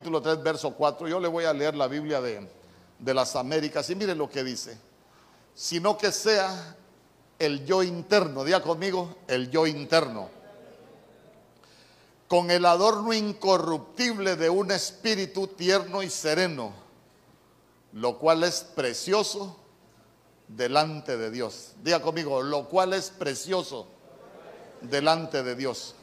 capítulo 3, verso 4. Yo le voy a leer la Biblia de, de las Américas y mire lo que dice. Sino que sea el yo interno, diga conmigo, el yo interno. Con el adorno incorruptible de un espíritu tierno y sereno, lo cual es precioso delante de Dios. Diga conmigo, lo cual es precioso delante de Dios.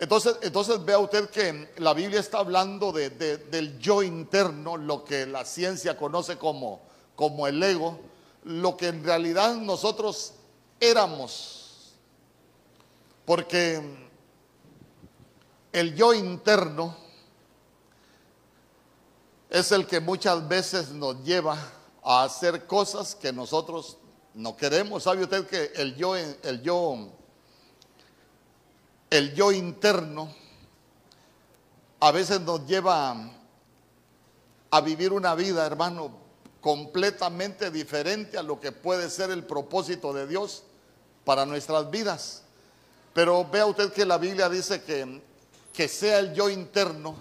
Entonces, entonces vea usted que la Biblia está hablando de, de, del yo interno, lo que la ciencia conoce como, como el ego, lo que en realidad nosotros éramos. Porque el yo interno es el que muchas veces nos lleva a hacer cosas que nosotros no queremos. ¿Sabe usted que el yo, el yo el yo interno a veces nos lleva a vivir una vida, hermano, completamente diferente a lo que puede ser el propósito de Dios para nuestras vidas. Pero vea usted que la Biblia dice que, que sea el yo interno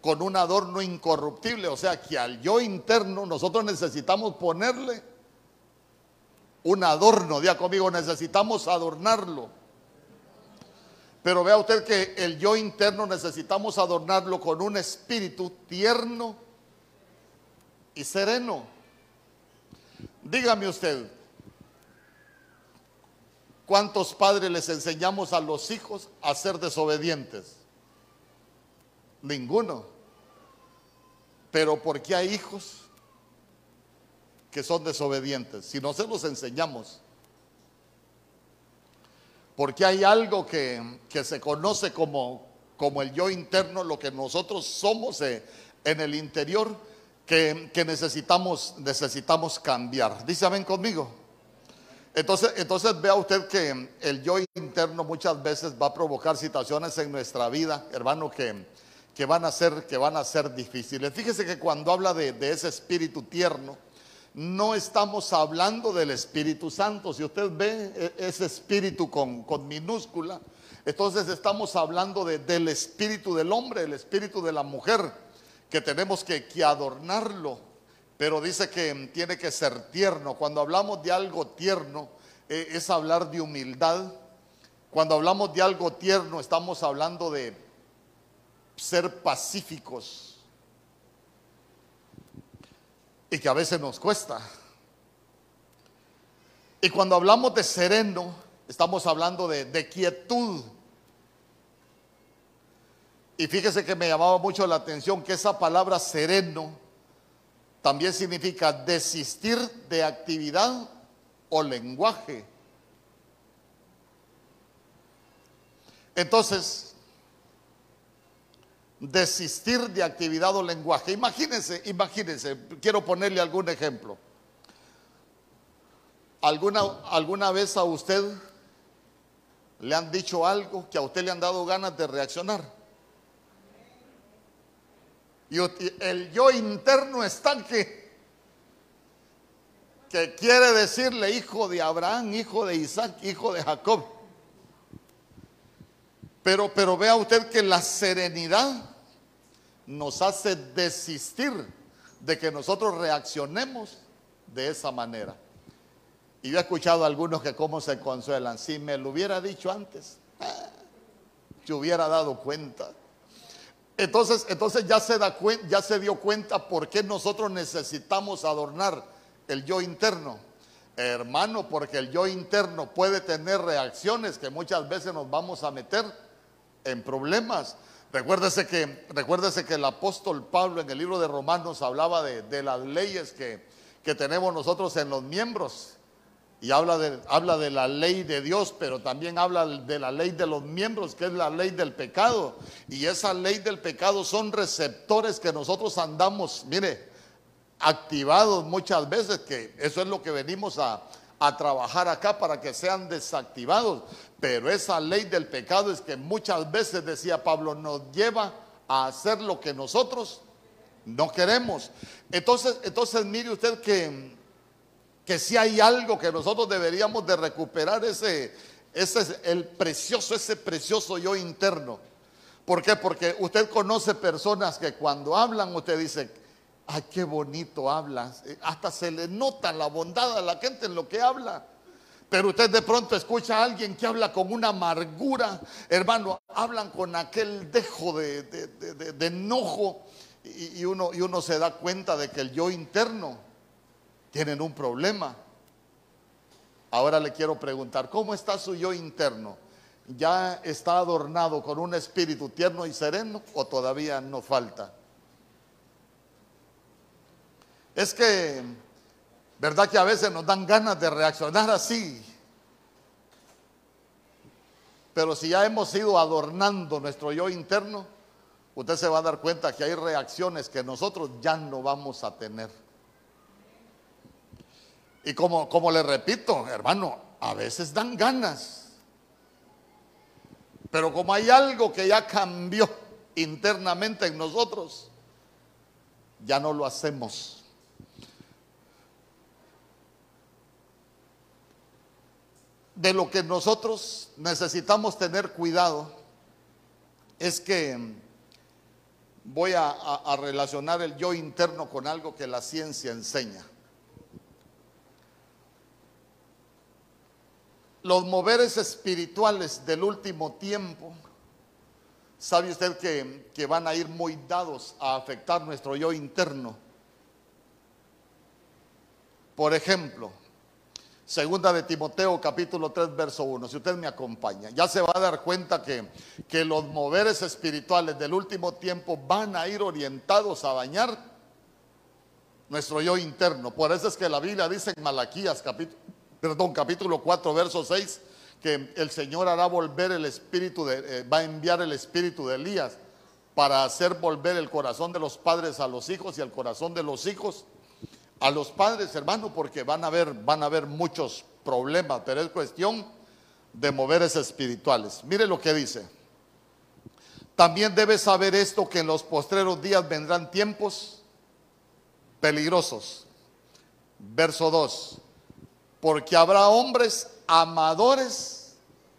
con un adorno incorruptible, o sea que al yo interno nosotros necesitamos ponerle un adorno, diga conmigo, necesitamos adornarlo. Pero vea usted que el yo interno necesitamos adornarlo con un espíritu tierno y sereno. Dígame usted, ¿cuántos padres les enseñamos a los hijos a ser desobedientes? Ninguno. Pero ¿por qué hay hijos que son desobedientes? Si no se los enseñamos. Porque hay algo que, que se conoce como, como, el yo interno, lo que nosotros somos eh, en el interior, que, que, necesitamos, necesitamos cambiar. Dice amén conmigo. Entonces, entonces vea usted que el yo interno muchas veces va a provocar situaciones en nuestra vida, hermano, que, que, van, a ser, que van a ser difíciles. Fíjese que cuando habla de, de ese espíritu tierno, no estamos hablando del Espíritu Santo. Si usted ve e, ese espíritu con, con minúscula, entonces estamos hablando de, del espíritu del hombre, el espíritu de la mujer, que tenemos que, que adornarlo. Pero dice que tiene que ser tierno. Cuando hablamos de algo tierno, eh, es hablar de humildad. Cuando hablamos de algo tierno, estamos hablando de ser pacíficos y que a veces nos cuesta. Y cuando hablamos de sereno, estamos hablando de, quietud. Y fíjese que me llamaba mucho la atención que esa palabra sereno también significa desistir de actividad o lenguaje. Entonces, desistir de actividad o lenguaje. Imagínense, imagínense, quiero ponerle algún ejemplo. ¿Alguna, ¿Alguna vez a usted le han dicho algo que a usted le han dado ganas de reaccionar? Y el yo interno está que, que quiere decirle hijo de Abraham, hijo de Isaac, hijo de Jacob. Pero, pero vea usted que la serenidad nos hace desistir de que nosotros reaccionemos de esa manera. Y yo he escuchado a algunos que cómo se consuelan. Si me lo hubiera dicho antes, yo hubiera dado cuenta. Entonces, entonces ya, se da, ya se dio cuenta por qué nosotros necesitamos adornar el yo interno. Hermano, porque el yo interno puede tener reacciones que muchas veces nos vamos a meter en problemas. Recuérdese que, recuérdese que el apóstol Pablo en el libro de Romanos hablaba de, de las leyes que, que, tenemos nosotros en los miembros. Y habla de, habla de la ley de Dios, pero también habla de la ley de los miembros, que es la ley del pecado. Y esa ley del pecado son receptores que nosotros andamos, mire, activados muchas veces, que eso es lo que venimos a, a trabajar acá para que sean desactivados. Pero esa ley del pecado es que muchas veces, decía Pablo, nos lleva a hacer lo que nosotros no queremos. Entonces, entonces mire usted que, que si hay algo que nosotros deberíamos de recuperar, ese, ese es el precioso, ese precioso yo interno. ¿Por qué? Porque usted conoce personas que cuando hablan usted dice, ay, qué bonito hablas. Eh, hasta se le nota la bondad a la gente en lo que habla. Pero usted de pronto escucha a alguien que habla con una amargura, hermano, hablan con aquel dejo de, enojo y, uno, y uno se da cuenta de que el yo interno tienen un problema. Ahora le quiero preguntar, ¿cómo está su yo interno? ¿Ya está adornado con un espíritu tierno y sereno o todavía no falta? Es que, ¿verdad que a veces nos dan ganas de reaccionar así? Pero si ya hemos ido adornando nuestro yo interno, usted se va a dar cuenta que hay reacciones que nosotros ya no vamos a tener. Y como, como le repito, hermano, a veces dan ganas. Pero como hay algo que ya cambió internamente en nosotros, ya no lo hacemos. De lo que nosotros necesitamos tener cuidado es que voy a, a relacionar el yo interno con algo que la ciencia enseña. los moveres espirituales del último tiempo, sabe usted que, que, van a ir muy dados a afectar nuestro yo interno. Por ejemplo, segunda de Timoteo capítulo 3 verso 1, si usted me acompaña, ya se va a dar cuenta que, que los moveres espirituales del último tiempo van a ir orientados a dañar nuestro yo interno. Por eso es que la Biblia dice en Malaquías capítulo perdón, capítulo 4, verso 6, que el Señor hará volver el espíritu de, eh, va a enviar el espíritu de Elías para hacer volver el corazón de los padres a los hijos y el corazón de los hijos a los padres, hermano, porque van a haber, van a muchos problemas, pero es cuestión de moveres espirituales. Mire lo que dice. También debes saber esto, que en los postreros días vendrán tiempos peligrosos. Verso 2 porque habrá hombres amadores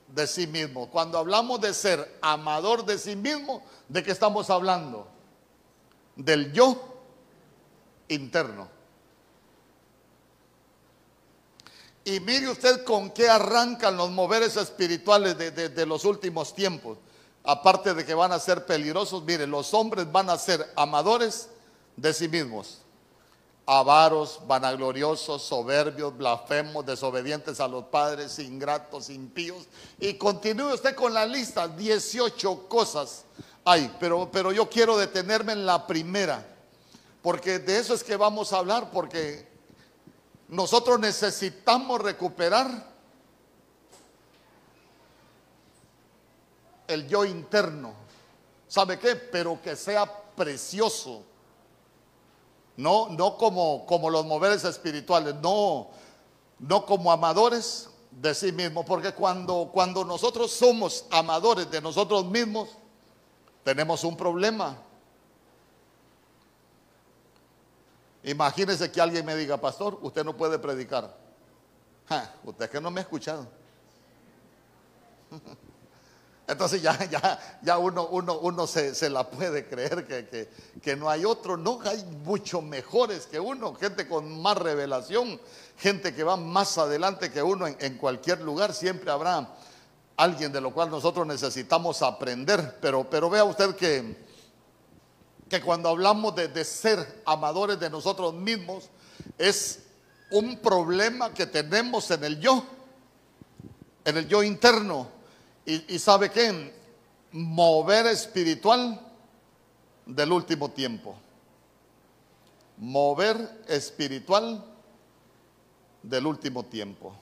de sí mismos. Cuando hablamos de ser amador de sí mismo, ¿de qué estamos hablando? Del yo interno. Y mire usted con qué arrancan los moveres espirituales de, de, los últimos tiempos. Aparte de que van a ser peligrosos, mire, los hombres van a ser amadores de sí mismos avaros, vanagloriosos, soberbios, blasfemos, desobedientes a los padres, ingratos, impíos. Y continúe usted con la lista, 18 cosas hay, pero, pero yo quiero detenerme en la primera, porque de eso es que vamos a hablar, porque nosotros necesitamos recuperar el yo interno. ¿Sabe qué? Pero que sea precioso no, no como, como los moveres espirituales, no, no como amadores de sí mismos, porque cuando, cuando nosotros somos amadores de nosotros mismos, tenemos un problema. Imagínese que alguien me diga, pastor, usted no puede predicar. usted es que no me ha escuchado. Entonces ya, ya, ya uno, uno, uno se, la puede creer que, que, no hay otro, no, hay mucho mejores que uno, gente con más revelación, gente que va más adelante que uno en, cualquier lugar, siempre habrá alguien de lo cual nosotros necesitamos aprender, pero, pero vea usted que, que cuando hablamos de, de ser amadores de nosotros mismos, es un problema que tenemos en el yo, en el yo interno. Y, sabe qué? Mover espiritual del último tiempo. Mover espiritual del último tiempo.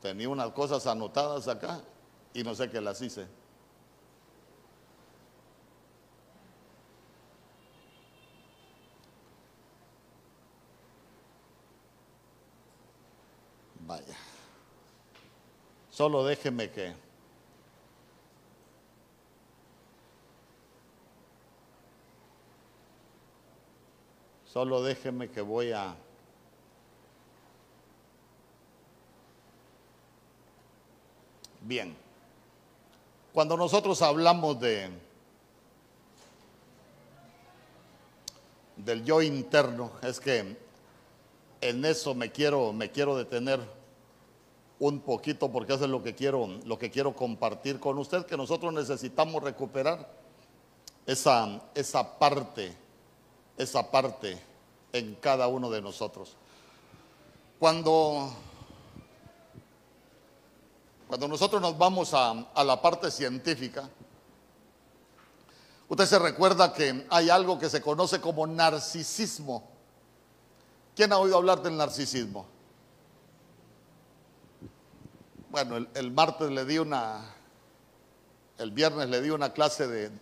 Tenía unas cosas anotadas acá y no sé qué las hice. Vaya. Solo déjeme que... Solo déjeme que voy a... Bien. Cuando nosotros hablamos de del yo interno, es que en eso me quiero me quiero detener un poquito porque eso es lo que quiero lo que quiero compartir con usted que nosotros necesitamos recuperar esa esa parte esa parte en cada uno de nosotros. Cuando cuando nosotros nos vamos a, la parte científica, usted se recuerda que hay algo que se conoce como narcisismo. ¿Quién ha oído hablar del narcisismo? Bueno, el, martes le di una, el viernes le di una clase de,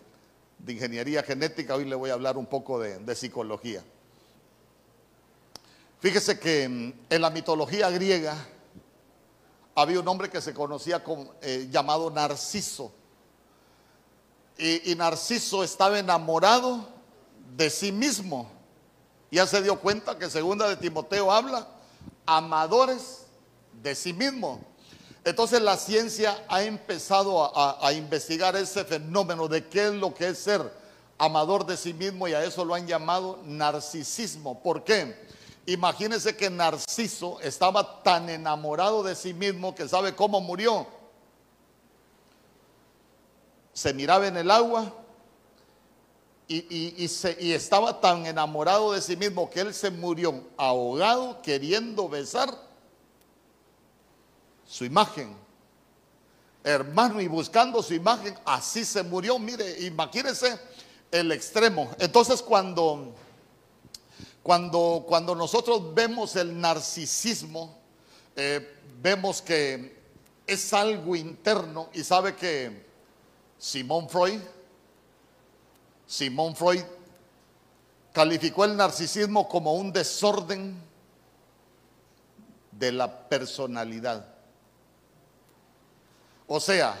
ingeniería genética, hoy le voy a hablar un poco de psicología. Fíjese que en la mitología griega, había un hombre que se conocía eh, llamado Narciso. Y, Narciso estaba enamorado de sí mismo. Ya se dio cuenta que segunda de Timoteo habla, amadores de sí mismo. Entonces la ciencia ha empezado a investigar ese fenómeno de qué es lo que es ser amador de sí mismo y a eso lo han llamado narcisismo. ¿Por qué? Imagínense que Narciso estaba tan enamorado de sí mismo que sabe cómo murió. Se miraba en el agua y, y, y, se, y, estaba tan enamorado de sí mismo que él se murió ahogado queriendo besar su imagen. Hermano, y buscando su imagen, así se murió. Mire, imagínense el extremo. Entonces cuando cuando, nosotros vemos el narcisismo, eh, vemos que es algo interno y sabe que Simón Freud, Simón Freud calificó el narcisismo como un desorden de la personalidad. O sea,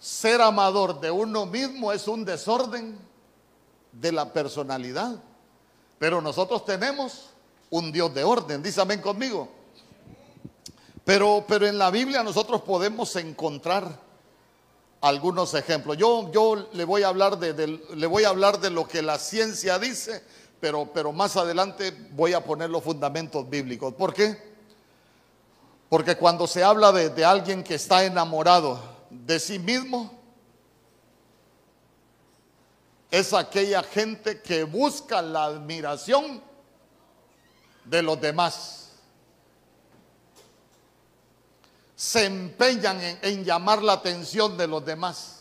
ser amador de uno mismo es un desorden de la personalidad. Pero nosotros tenemos un Dios de orden, dice amén conmigo. Pero, pero en la Biblia nosotros podemos encontrar algunos ejemplos. Yo, yo le, voy a hablar de, le voy a hablar de lo que la ciencia dice, pero, pero más adelante voy a poner los fundamentos bíblicos. ¿Por qué? Porque cuando se habla de alguien que está enamorado de sí mismo, es aquella gente que busca la admiración de los demás. Se empeñan en, llamar la atención de los demás.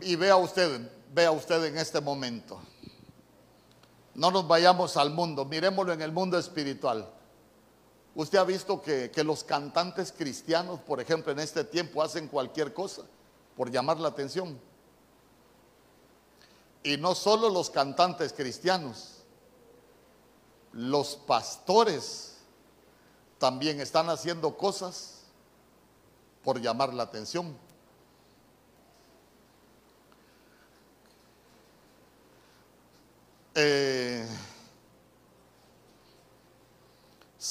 Y vea usted, vea usted en este momento. No nos vayamos al mundo, miremoslo en el mundo espiritual. Usted ha visto que, que, los cantantes cristianos, por ejemplo, en este tiempo hacen cualquier cosa por llamar la atención. Y no solo los cantantes cristianos, los pastores también están haciendo cosas por llamar la atención. Eh,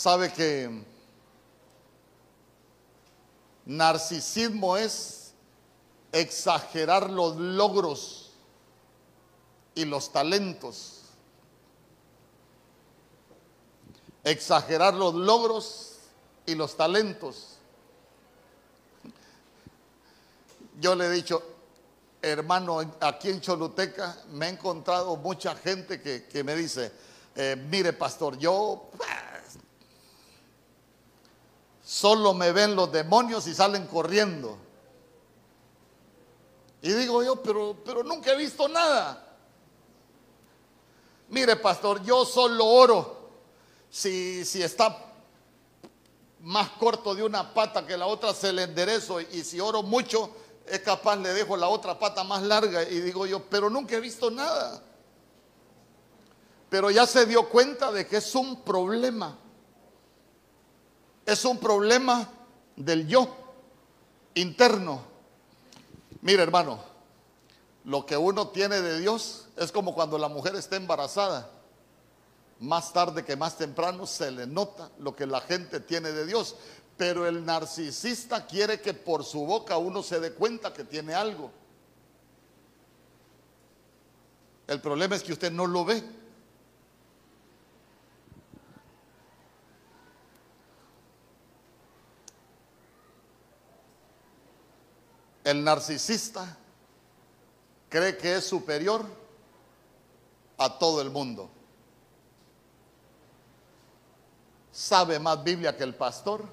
sabe que narcisismo es exagerar los logros y los talentos. Exagerar los logros y los talentos. Yo le he dicho, hermano, aquí en Choluteca me he encontrado mucha gente que, me dice, eh, mire pastor, yo solo me ven los demonios y salen corriendo. Y digo yo, pero, pero nunca he visto nada. Mire, pastor, yo solo oro si, si está más corto de una pata que la otra, se le enderezo. Y si oro mucho, es capaz, le dejo la otra pata más larga. Y digo yo, pero nunca he visto nada. Pero ya se dio cuenta de que es un problema es un problema del yo interno. Mire, hermano, lo que uno tiene de Dios es como cuando la mujer está embarazada. Más tarde que más temprano se le nota lo que la gente tiene de Dios. Pero el narcisista quiere que por su boca uno se dé cuenta que tiene algo. El problema es que usted no lo ve. El narcisista cree que es superior a todo el mundo. Sabe más Biblia que el pastor.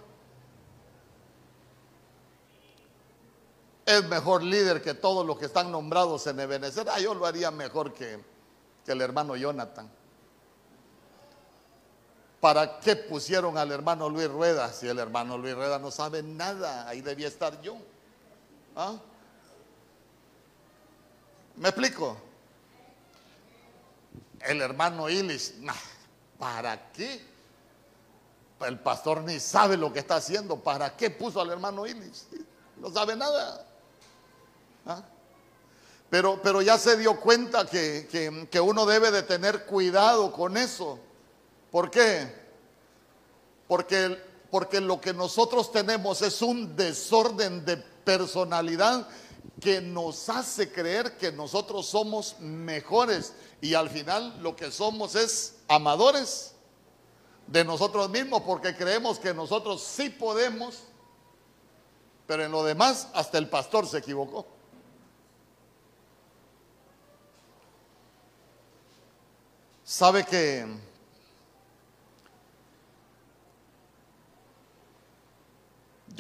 Es mejor líder que todos los que están nombrados en Ebenezer. Ah, yo lo haría mejor que, que el hermano Jonathan. ¿Para qué pusieron al hermano Luis Rueda? Si el hermano Luis Rueda no sabe nada, ahí debía estar yo. ¿Ah? ¿Me explico? El hermano Illich, ¿para qué? El pastor ni sabe lo que está haciendo. ¿Para qué puso al hermano Illich? No sabe nada. ¿Ah? Pero, pero ya se dio cuenta que, que uno debe de tener cuidado con eso. ¿Por qué? Porque, porque lo que nosotros tenemos es un desorden de personalidad que nos hace creer que nosotros somos mejores y al final lo que somos es amadores de nosotros mismos porque creemos que nosotros sí podemos, pero en lo demás hasta el pastor se equivocó. Sabe que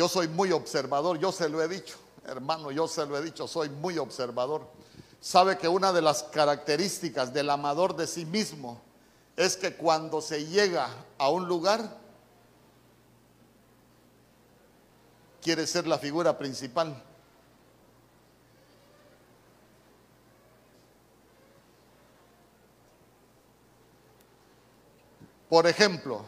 yo soy muy observador, yo se lo he dicho. Hermano, yo se lo he dicho, soy muy observador. Sabe que una de las características del amador de sí mismo es que cuando se llega a un lugar, quiere ser la figura principal. Por ejemplo,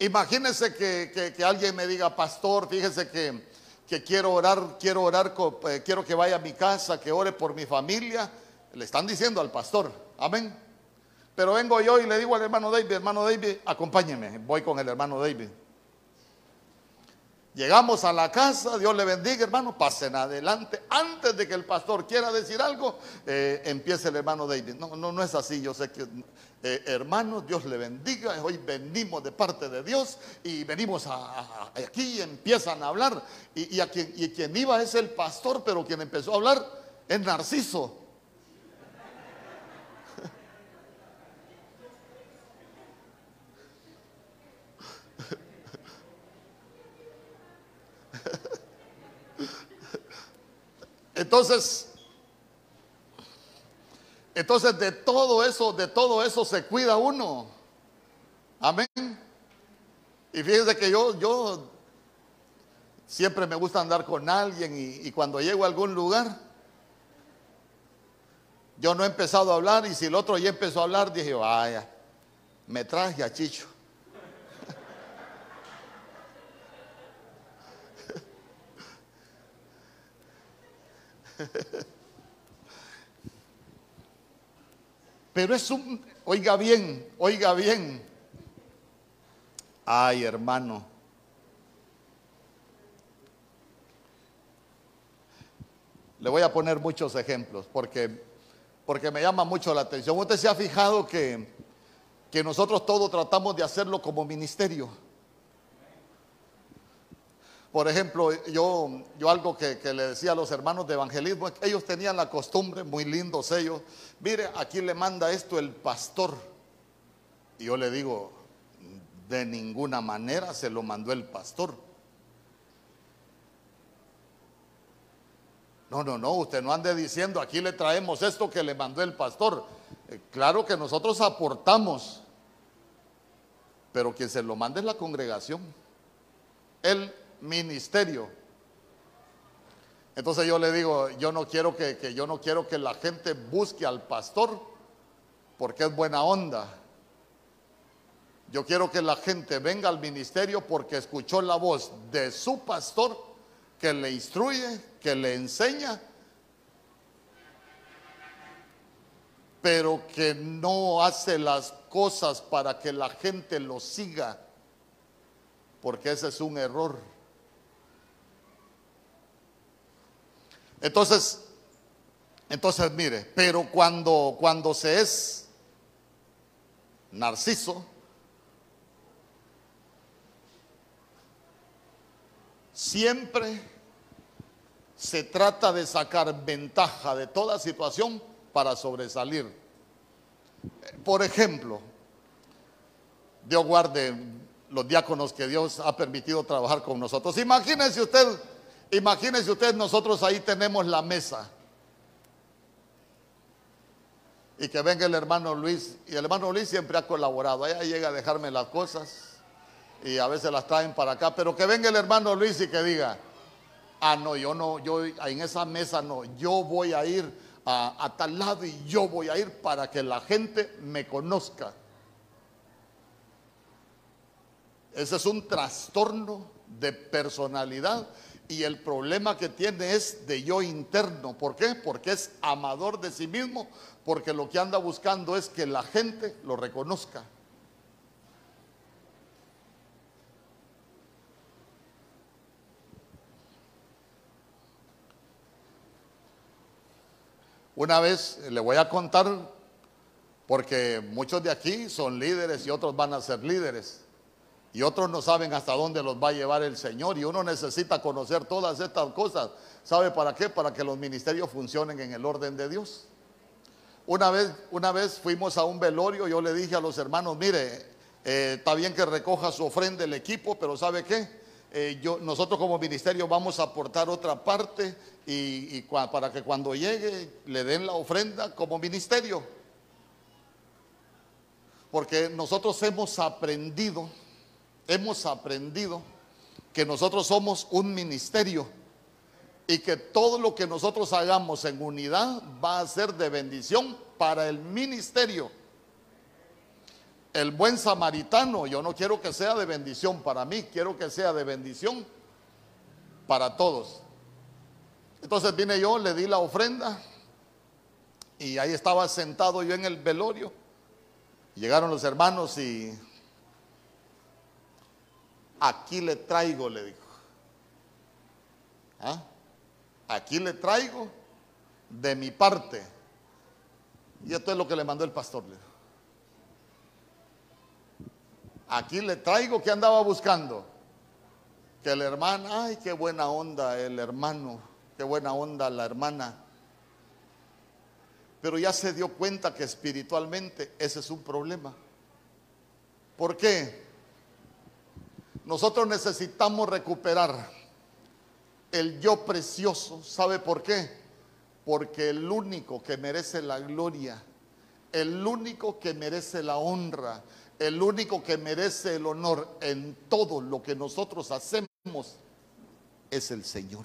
imagínese que, que, alguien me diga, pastor, fíjese que que quiero orar, quiero orar, eh, quiero que vaya a mi casa, que ore por mi familia. Le están diciendo al pastor, amén. Pero vengo yo y le digo al hermano David, hermano David, acompáñeme, voy con el hermano David. Llegamos a la casa, Dios le bendiga, hermano, pasen adelante. Antes de que el pastor quiera decir algo, eh, empiece el hermano David. No, no, no es así, yo sé que, eh, hermanos, Dios le bendiga. Hoy venimos de parte de Dios y venimos aquí y empiezan a hablar. Y, a quien, y quien iba es el pastor, pero quien empezó a hablar es Narciso. Entonces, entonces de todo eso, de todo eso se cuida uno. Amén. Y fíjense que yo, yo siempre me gusta andar con alguien y, cuando llego a algún lugar, yo no he empezado a hablar y si el otro ya empezó a hablar, dije, vaya, me traje a Chicho. Pero es un, oiga bien, oiga bien. Ay, hermano. Le voy a poner muchos ejemplos porque, porque me llama mucho la atención. Usted se ha fijado que, que nosotros todos tratamos de hacerlo como ministerio. Por ejemplo, yo, yo algo que, le decía a los hermanos de evangelismo, ellos tenían la costumbre, muy lindos ellos, mire, aquí le manda esto el pastor. Y yo le digo, de ninguna manera se lo mandó el pastor. No, no, no, usted no ande diciendo, aquí le traemos esto que le mandó el pastor. Eh, claro que nosotros aportamos, pero quien se lo manda es la congregación. Él ministerio. Entonces yo le digo, yo no quiero que, que, yo no quiero que la gente busque al pastor porque es buena onda. Yo quiero que la gente venga al ministerio porque escuchó la voz de su pastor que le instruye, que le enseña pero que no hace las cosas para que la gente lo siga, porque ese es un error. Entonces, entonces mire, pero cuando, cuando se es narciso, siempre se trata de sacar ventaja de toda situación para sobresalir. Por ejemplo, Dios guarde los diáconos que Dios ha permitido trabajar con nosotros. Imagínense usted, imagínense usted, nosotros ahí tenemos la mesa. Y que venga el hermano Luis, y el hermano Luis siempre ha colaborado, allá llega a dejarme las cosas. Y a veces las traen para acá, pero que venga el hermano Luis y que diga, ah, no, yo no, yo en esa mesa no, yo voy a ir a, tal lado y yo voy a ir para que la gente me conozca. Ese es un trastorno de personalidad y el problema que tiene es de yo interno. ¿Por qué? Porque es amador de sí mismo, porque lo que anda buscando es que la gente lo reconozca. Una vez le voy a contar, porque muchos de aquí son líderes y otros van a ser líderes. Y otros no saben hasta dónde los va a llevar el Señor. Y uno necesita conocer todas estas cosas. ¿Sabe para qué? Para que los ministerios funcionen en el orden de Dios. Una vez, una vez fuimos a un velorio, yo le dije a los hermanos, mire, eh, está bien que recoja su ofrenda el equipo, pero ¿sabe qué? Eh, yo, nosotros como ministerio vamos a aportar otra parte y, para que cuando llegue le den la ofrenda como ministerio. Porque nosotros hemos aprendido, hemos aprendido que nosotros somos un ministerio y que todo lo que nosotros hagamos en unidad va a ser de bendición para el ministerio el buen samaritano, yo no quiero que sea de bendición para mí, quiero que sea de bendición para todos. Entonces vine yo, le di la ofrenda y ahí estaba sentado yo en el velorio. Llegaron los hermanos y aquí le traigo, le dijo. ¿Ah? Aquí le traigo de mi parte. Y esto es lo que le mandó el pastor. Le Aquí le traigo que andaba buscando. Que el hermano, ay, qué buena onda el hermano, qué buena onda la hermana. Pero ya se dio cuenta que espiritualmente ese es un problema. ¿Por qué? Nosotros necesitamos recuperar el yo precioso. ¿Sabe por qué? Porque el único que merece la gloria, el único que merece la honra, el único que merece el honor en todo lo que nosotros hacemos es el Señor.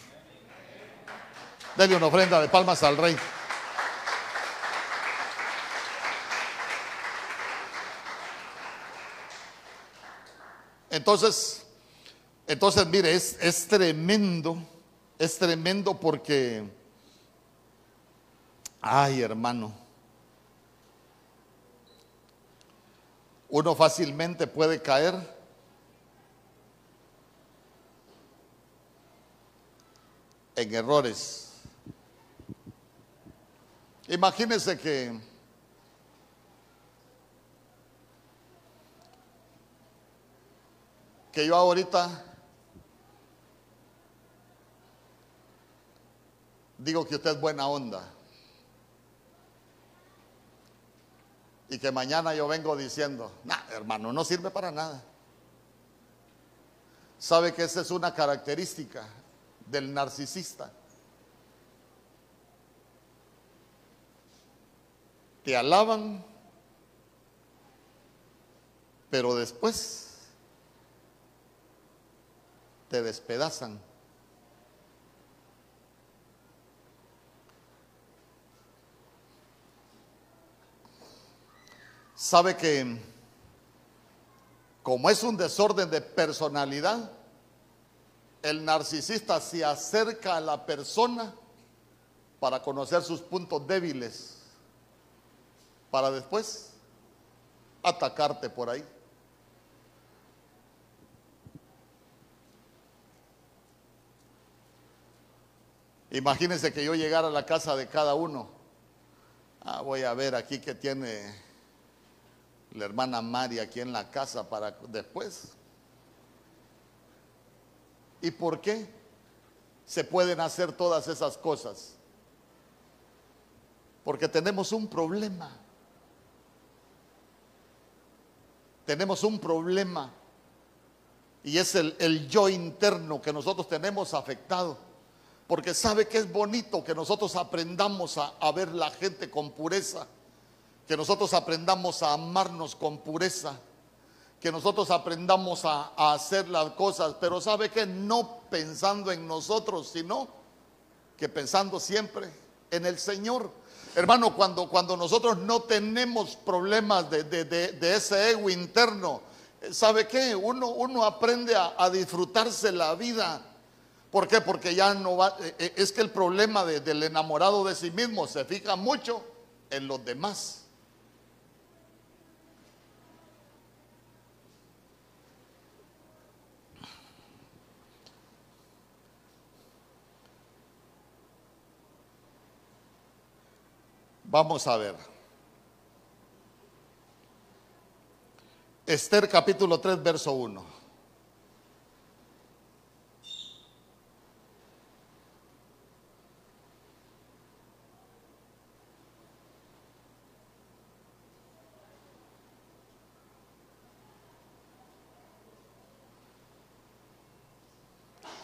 Dele una ofrenda de palmas al Rey. Entonces, entonces mire, es, es tremendo, es tremendo porque, ay hermano, uno fácilmente puede caer en errores. Imagínense que que yo ahorita digo que usted es buena onda. y que mañana yo vengo diciendo, hermano, no sirve para nada. ¿Sabe que esa es una característica del narcisista? Te alaban, pero después te despedazan. sabe que como es un desorden de personalidad, el narcisista se acerca a la persona para conocer sus puntos débiles. para después atacarte por ahí. Imagínense que yo llegara a la casa de cada uno. Ah, voy a ver aquí que tiene la hermana María aquí en la casa para después. ¿Y por qué se pueden hacer todas esas cosas? Porque tenemos un problema. Tenemos un problema. Y es el, el yo interno que nosotros tenemos afectado. Porque sabe que es bonito que nosotros aprendamos a, ver la gente con pureza. Que nosotros aprendamos a amarnos con pureza que nosotros aprendamos a, hacer las cosas, pero sabe que no pensando en nosotros, sino que pensando siempre en el Señor. Hermano, cuando, cuando nosotros no tenemos problemas de, de, de, de ese ego interno, ¿sabe qué? Uno, uno aprende a, a, disfrutarse la vida. ¿Por qué? Porque ya no va, es que el problema del enamorado de sí mismo se fija mucho en los demás. Vamos a ver. Esther capítulo 3, verso 1.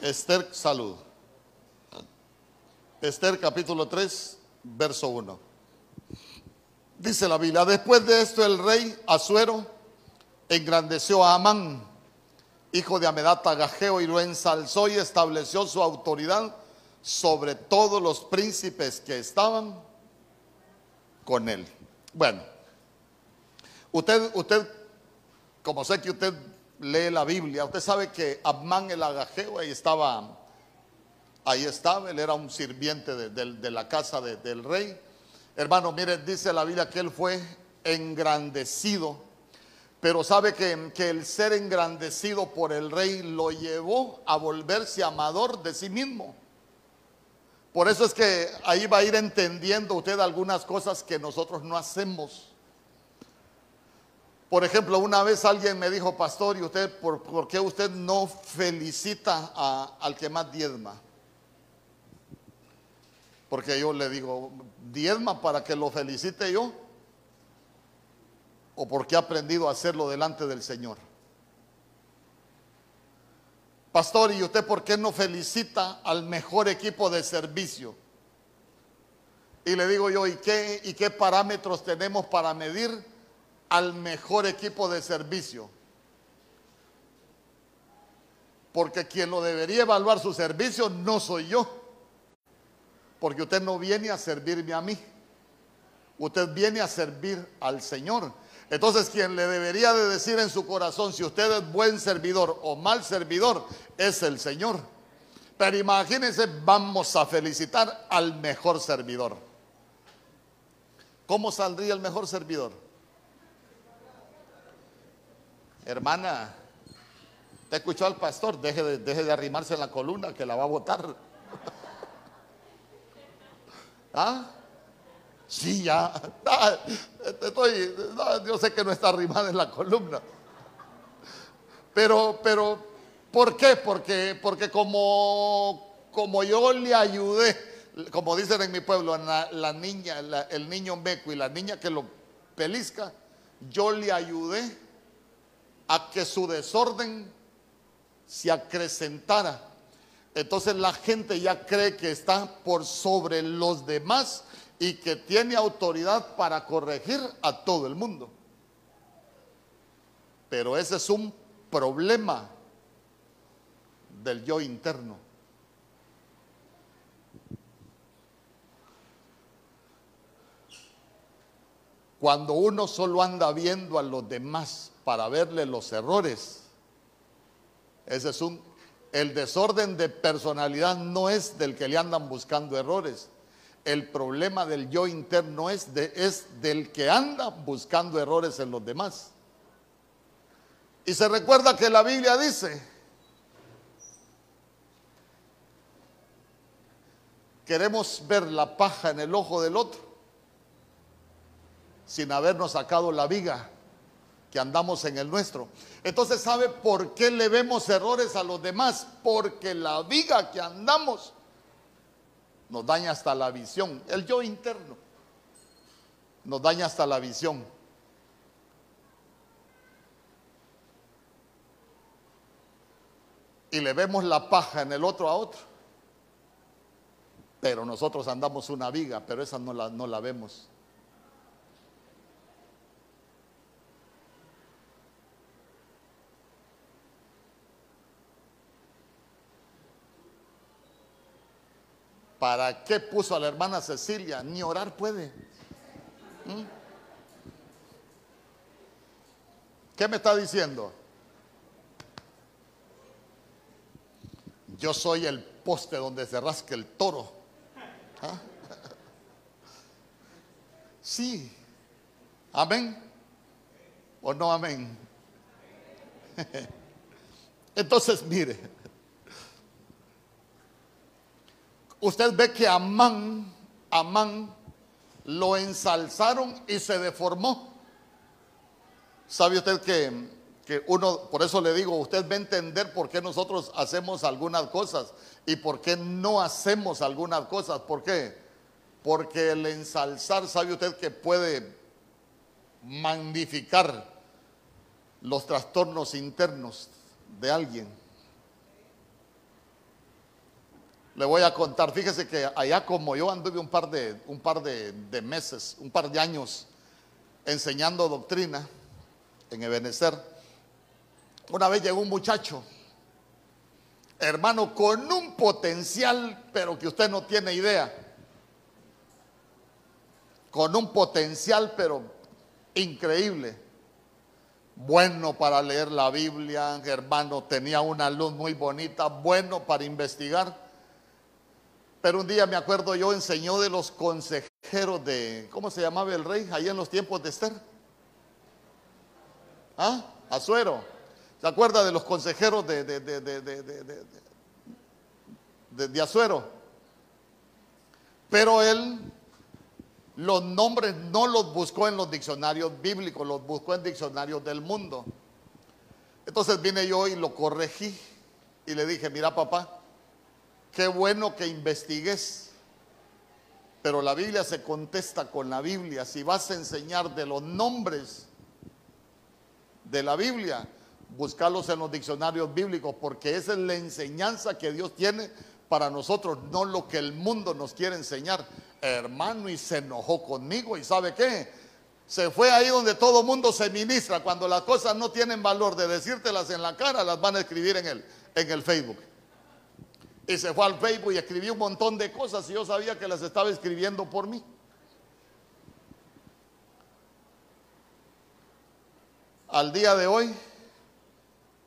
Esther, salud. Esther capítulo 3, verso 1. Dice la Biblia, después de esto el rey Asuero engrandeció a Amán, hijo de Amedata Gajeo, y lo ensalzó y estableció su autoridad sobre todos los príncipes que estaban con él. Bueno, usted, usted, como sé que usted lee la Biblia, usted sabe que Amán el Agajeo ahí estaba, ahí estaba, él era un sirviente de, la casa de, del rey Hermano, mire, dice la Biblia que él fue engrandecido, pero sabe que, que, el ser engrandecido por el rey lo llevó a volverse amador de sí mismo. Por eso es que ahí va a ir entendiendo usted algunas cosas que nosotros no hacemos. Por ejemplo, una vez alguien me dijo, pastor, ¿y usted por, qué usted no felicita al que más diezma? Porque yo le digo, diezma para que lo felicite yo. O porque he aprendido a hacerlo delante del Señor. Pastor, ¿y usted por qué no felicita al mejor equipo de servicio? Y le digo yo, ¿y qué, ¿y qué parámetros tenemos para medir al mejor equipo de servicio? Porque quien lo debería evaluar su servicio no soy yo porque usted no viene a servirme a mí. Usted viene a servir al Señor. Entonces quien le debería de decir en su corazón si usted es buen servidor o mal servidor es el Señor. Pero imagínense, vamos a felicitar al mejor servidor. ¿Cómo saldría el mejor servidor? Hermana, ¿te escuchó al pastor? Deje de, deje de arrimarse en la columna que la va a botar. ¿Ah? Sí, ya. Ah, estoy, yo sé que no está arrimada en la columna. Pero, pero, ¿por qué? Porque, porque como, como yo le ayudé, como dicen en mi pueblo, la, la niña, el niño meco y la niña que lo pelisca, yo le ayudé a que su desorden se acrecentara entonces la gente ya cree que está por sobre los demás y que tiene autoridad para corregir a todo el mundo. Pero ese es un problema del yo interno. Cuando uno solo anda viendo a los demás para verle los errores, ese es un el desorden de personalidad no es del que le andan buscando errores. El problema del yo interno es, de, es del que anda buscando errores en los demás. Y se recuerda que la Biblia dice, queremos ver la paja en el ojo del otro sin habernos sacado la viga que andamos en el nuestro. Entonces, ¿sabe por qué le vemos errores a los demás? Porque la viga que andamos nos daña hasta la visión, el yo interno nos daña hasta la visión. Y le vemos la paja en el otro a otro. Pero nosotros andamos una viga, pero esa no la, no la vemos. ¿Para qué puso a la hermana Cecilia? Ni orar puede. ¿Mm? ¿Qué me está diciendo? Yo soy el poste donde se rasca el toro. ¿Ah? Sí. Amén. ¿O no amén? Entonces, mire. Usted ve que Amán, Amán, lo ensalzaron y se deformó. ¿Sabe usted que, que uno, por eso le digo, usted va a entender por qué nosotros hacemos algunas cosas y por qué no hacemos algunas cosas? ¿Por qué? Porque el ensalzar, ¿sabe usted que puede magnificar los trastornos internos de alguien? Le voy a contar, fíjese que allá como yo anduve un par de, un par de, meses, un par de años enseñando doctrina en Ebenezer, una vez llegó un muchacho, hermano, con un potencial, pero que usted no tiene idea, con un potencial, pero increíble, bueno para leer la Biblia, hermano, tenía una luz muy bonita, bueno para investigar pero un día me acuerdo yo enseñó de los consejeros de, ¿cómo se llamaba el rey? Ahí en los tiempos de Esther. ¿Ah? Azuero. ¿Se acuerda de los consejeros de, de, de, de, Azuero? Pero él los nombres no los buscó en los diccionarios bíblicos, los buscó en diccionarios del mundo. Entonces vine yo y lo corregí y le dije, mira papá, Qué bueno que investigues. Pero la Biblia se contesta con la Biblia. Si vas a enseñar de los nombres de la Biblia, buscarlos en los diccionarios bíblicos, porque esa es la enseñanza que Dios tiene para nosotros, no lo que el mundo nos quiere enseñar. Hermano, y se enojó conmigo, y ¿sabe qué? Se fue ahí donde todo mundo se ministra. Cuando las cosas no tienen valor de decírtelas en la cara, las van a escribir en el, en el Facebook. Y se fue al Facebook y escribió un montón de cosas y yo sabía que las estaba escribiendo por mí. Al día de hoy,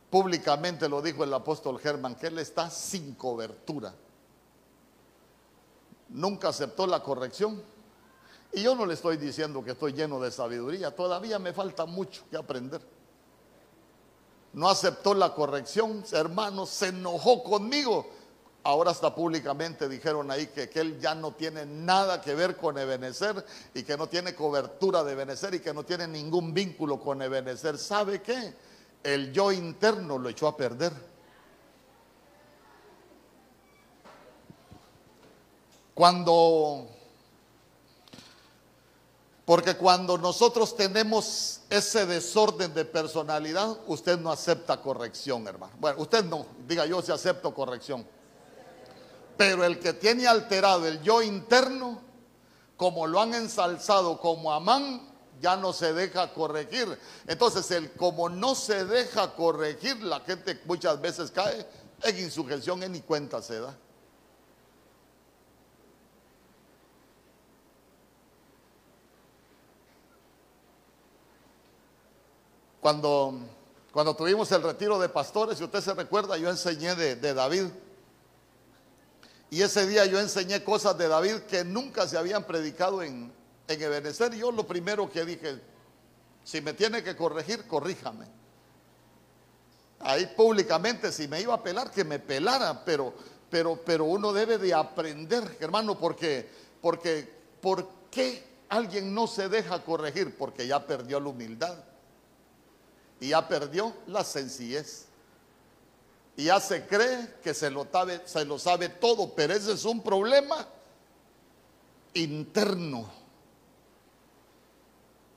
públicamente lo dijo el apóstol Germán, que él está sin cobertura. Nunca aceptó la corrección. Y yo no le estoy diciendo que estoy lleno de sabiduría, todavía me falta mucho que aprender. No aceptó la corrección, hermano, se enojó conmigo Ahora hasta públicamente dijeron ahí que, que, él ya no tiene nada que ver con Ebenezer y que no tiene cobertura de Ebenezer y que no tiene ningún vínculo con Ebenezer. ¿Sabe qué? El yo interno lo echó a perder. Cuando, porque cuando nosotros tenemos ese desorden de personalidad, usted no acepta corrección, hermano. Bueno, usted no, diga yo si acepto corrección. Pero el que tiene alterado el yo interno, como lo han ensalzado como Amán, ya no se deja corregir. Entonces, el como no se deja corregir, la gente muchas veces cae en insurrección y ni cuenta se da. Cuando, cuando tuvimos el retiro de pastores, si usted se recuerda, yo enseñé de, de David Y ese día yo enseñé cosas de David que nunca se habían predicado en, en Ebenezer. Yo lo primero que dije, si me tiene que corregir, corríjame. Ahí públicamente, si me iba a pelar, que me pelara, pero, pero, pero uno debe de aprender, hermano, porque, porque, ¿por qué alguien no se deja corregir? Porque ya perdió la humildad y ya perdió la sencillez. Y ya se cree que se lo, sabe, todo, pero ese es un problema interno.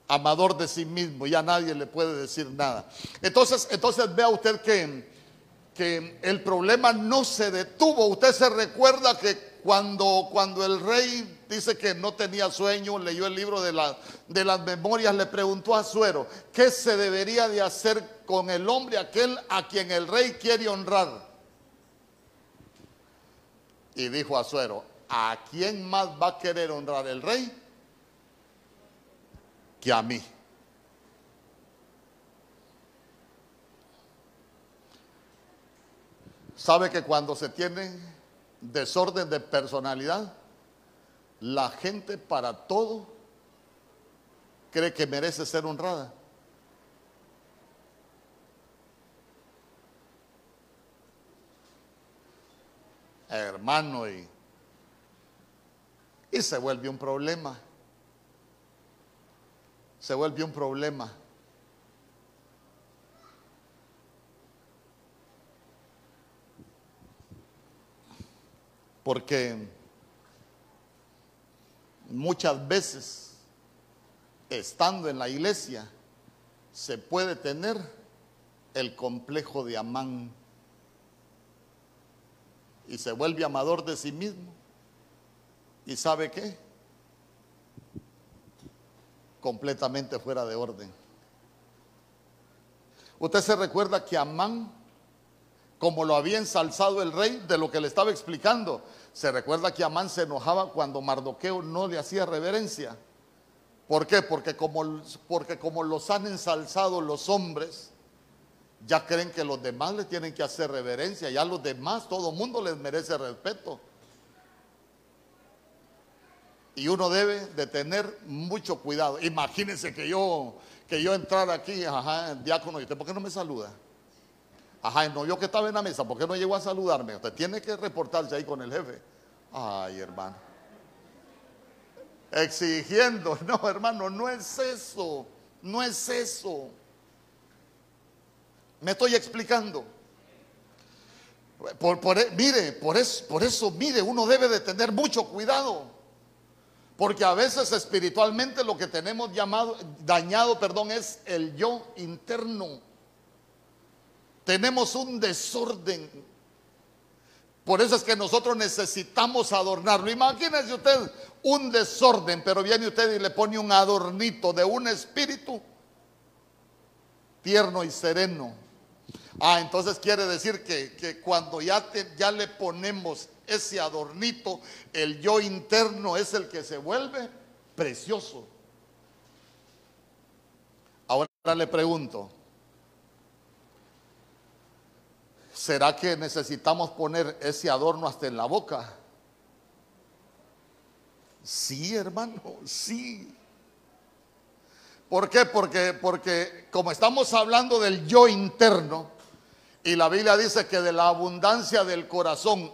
Amador de sí mismo, ya nadie le puede decir nada. Entonces, entonces vea usted que, que el problema no se detuvo. Usted se recuerda que cuando, cuando el rey dice que no tenía sueño, leyó el libro de, de las memorias, le preguntó a Suero, ¿qué se debería de hacer con el hombre aquel a quien el rey quiere honrar? Y dijo a Suero, ¿a quién más va a querer honrar el rey que a mí? ¿Sabe que cuando se tiene desorden de personalidad, la gente para todo cree que merece ser honrada. Hermano, y, y se vuelve un problema. Se vuelve un problema. Porque muchas veces, estando en la iglesia, se puede tener el complejo de Amán y se vuelve amador de sí mismo. ¿Y sabe qué? Completamente fuera de orden. Usted se recuerda que Amán como lo había ensalzado el rey de lo que le estaba explicando. Se recuerda que Amán se enojaba cuando Mardoqueo no le hacía reverencia. ¿Por qué? Porque como, porque como los han ensalzado los hombres, ya creen que los demás le tienen que hacer reverencia, ya los demás, todo mundo les merece respeto. Y uno debe de tener mucho cuidado. Imagínense que yo, que yo entrara aquí, ajá, diácono, ¿y usted por qué no me saluda? Ajá, no, yo que estaba en la mesa, ¿por qué no llegó a saludarme? Usted tiene que reportarse ahí con el jefe. Ay, hermano. Exigiendo, no, hermano, no es eso, no es eso. Me estoy explicando. Por, mire, por eso, por eso, mire, uno debe de tener mucho cuidado. Porque a veces espiritualmente lo que tenemos llamado, dañado, perdón, es el yo interno. Tenemos un desorden. Por eso es que nosotros necesitamos adornarlo. Imagínese usted un desorden, pero viene usted y le pone un adornito de un espíritu tierno y sereno. Ah, entonces quiere decir que, cuando ya, ya le ponemos ese adornito, el yo interno es el que se vuelve precioso. Ahora le pregunto, ¿Será que necesitamos poner ese adorno hasta en la boca? Sí, hermano, sí. ¿Por qué? Porque, porque como estamos hablando del yo interno, y la Biblia dice que de la abundancia del corazón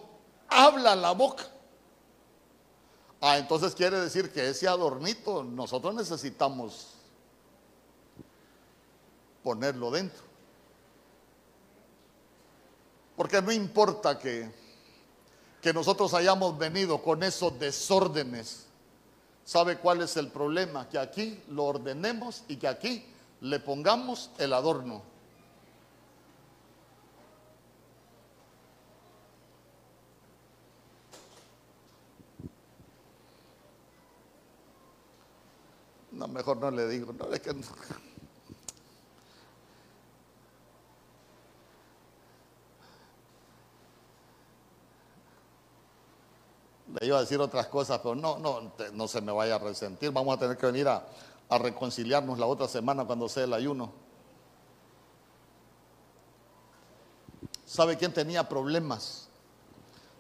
habla la boca. Ah, entonces quiere decir que ese adornito nosotros necesitamos ponerlo dentro. Porque no importa que, que nosotros hayamos venido con esos desórdenes. ¿Sabe cuál es el problema? Que aquí lo ordenemos y que aquí le pongamos el adorno. No, mejor no le digo. No, es que Le iba a decir otras cosas, pero no, no, no se me vaya a resentir. Vamos a tener que venir a, reconciliarnos la otra semana cuando sea el ayuno. ¿Sabe quién tenía problemas?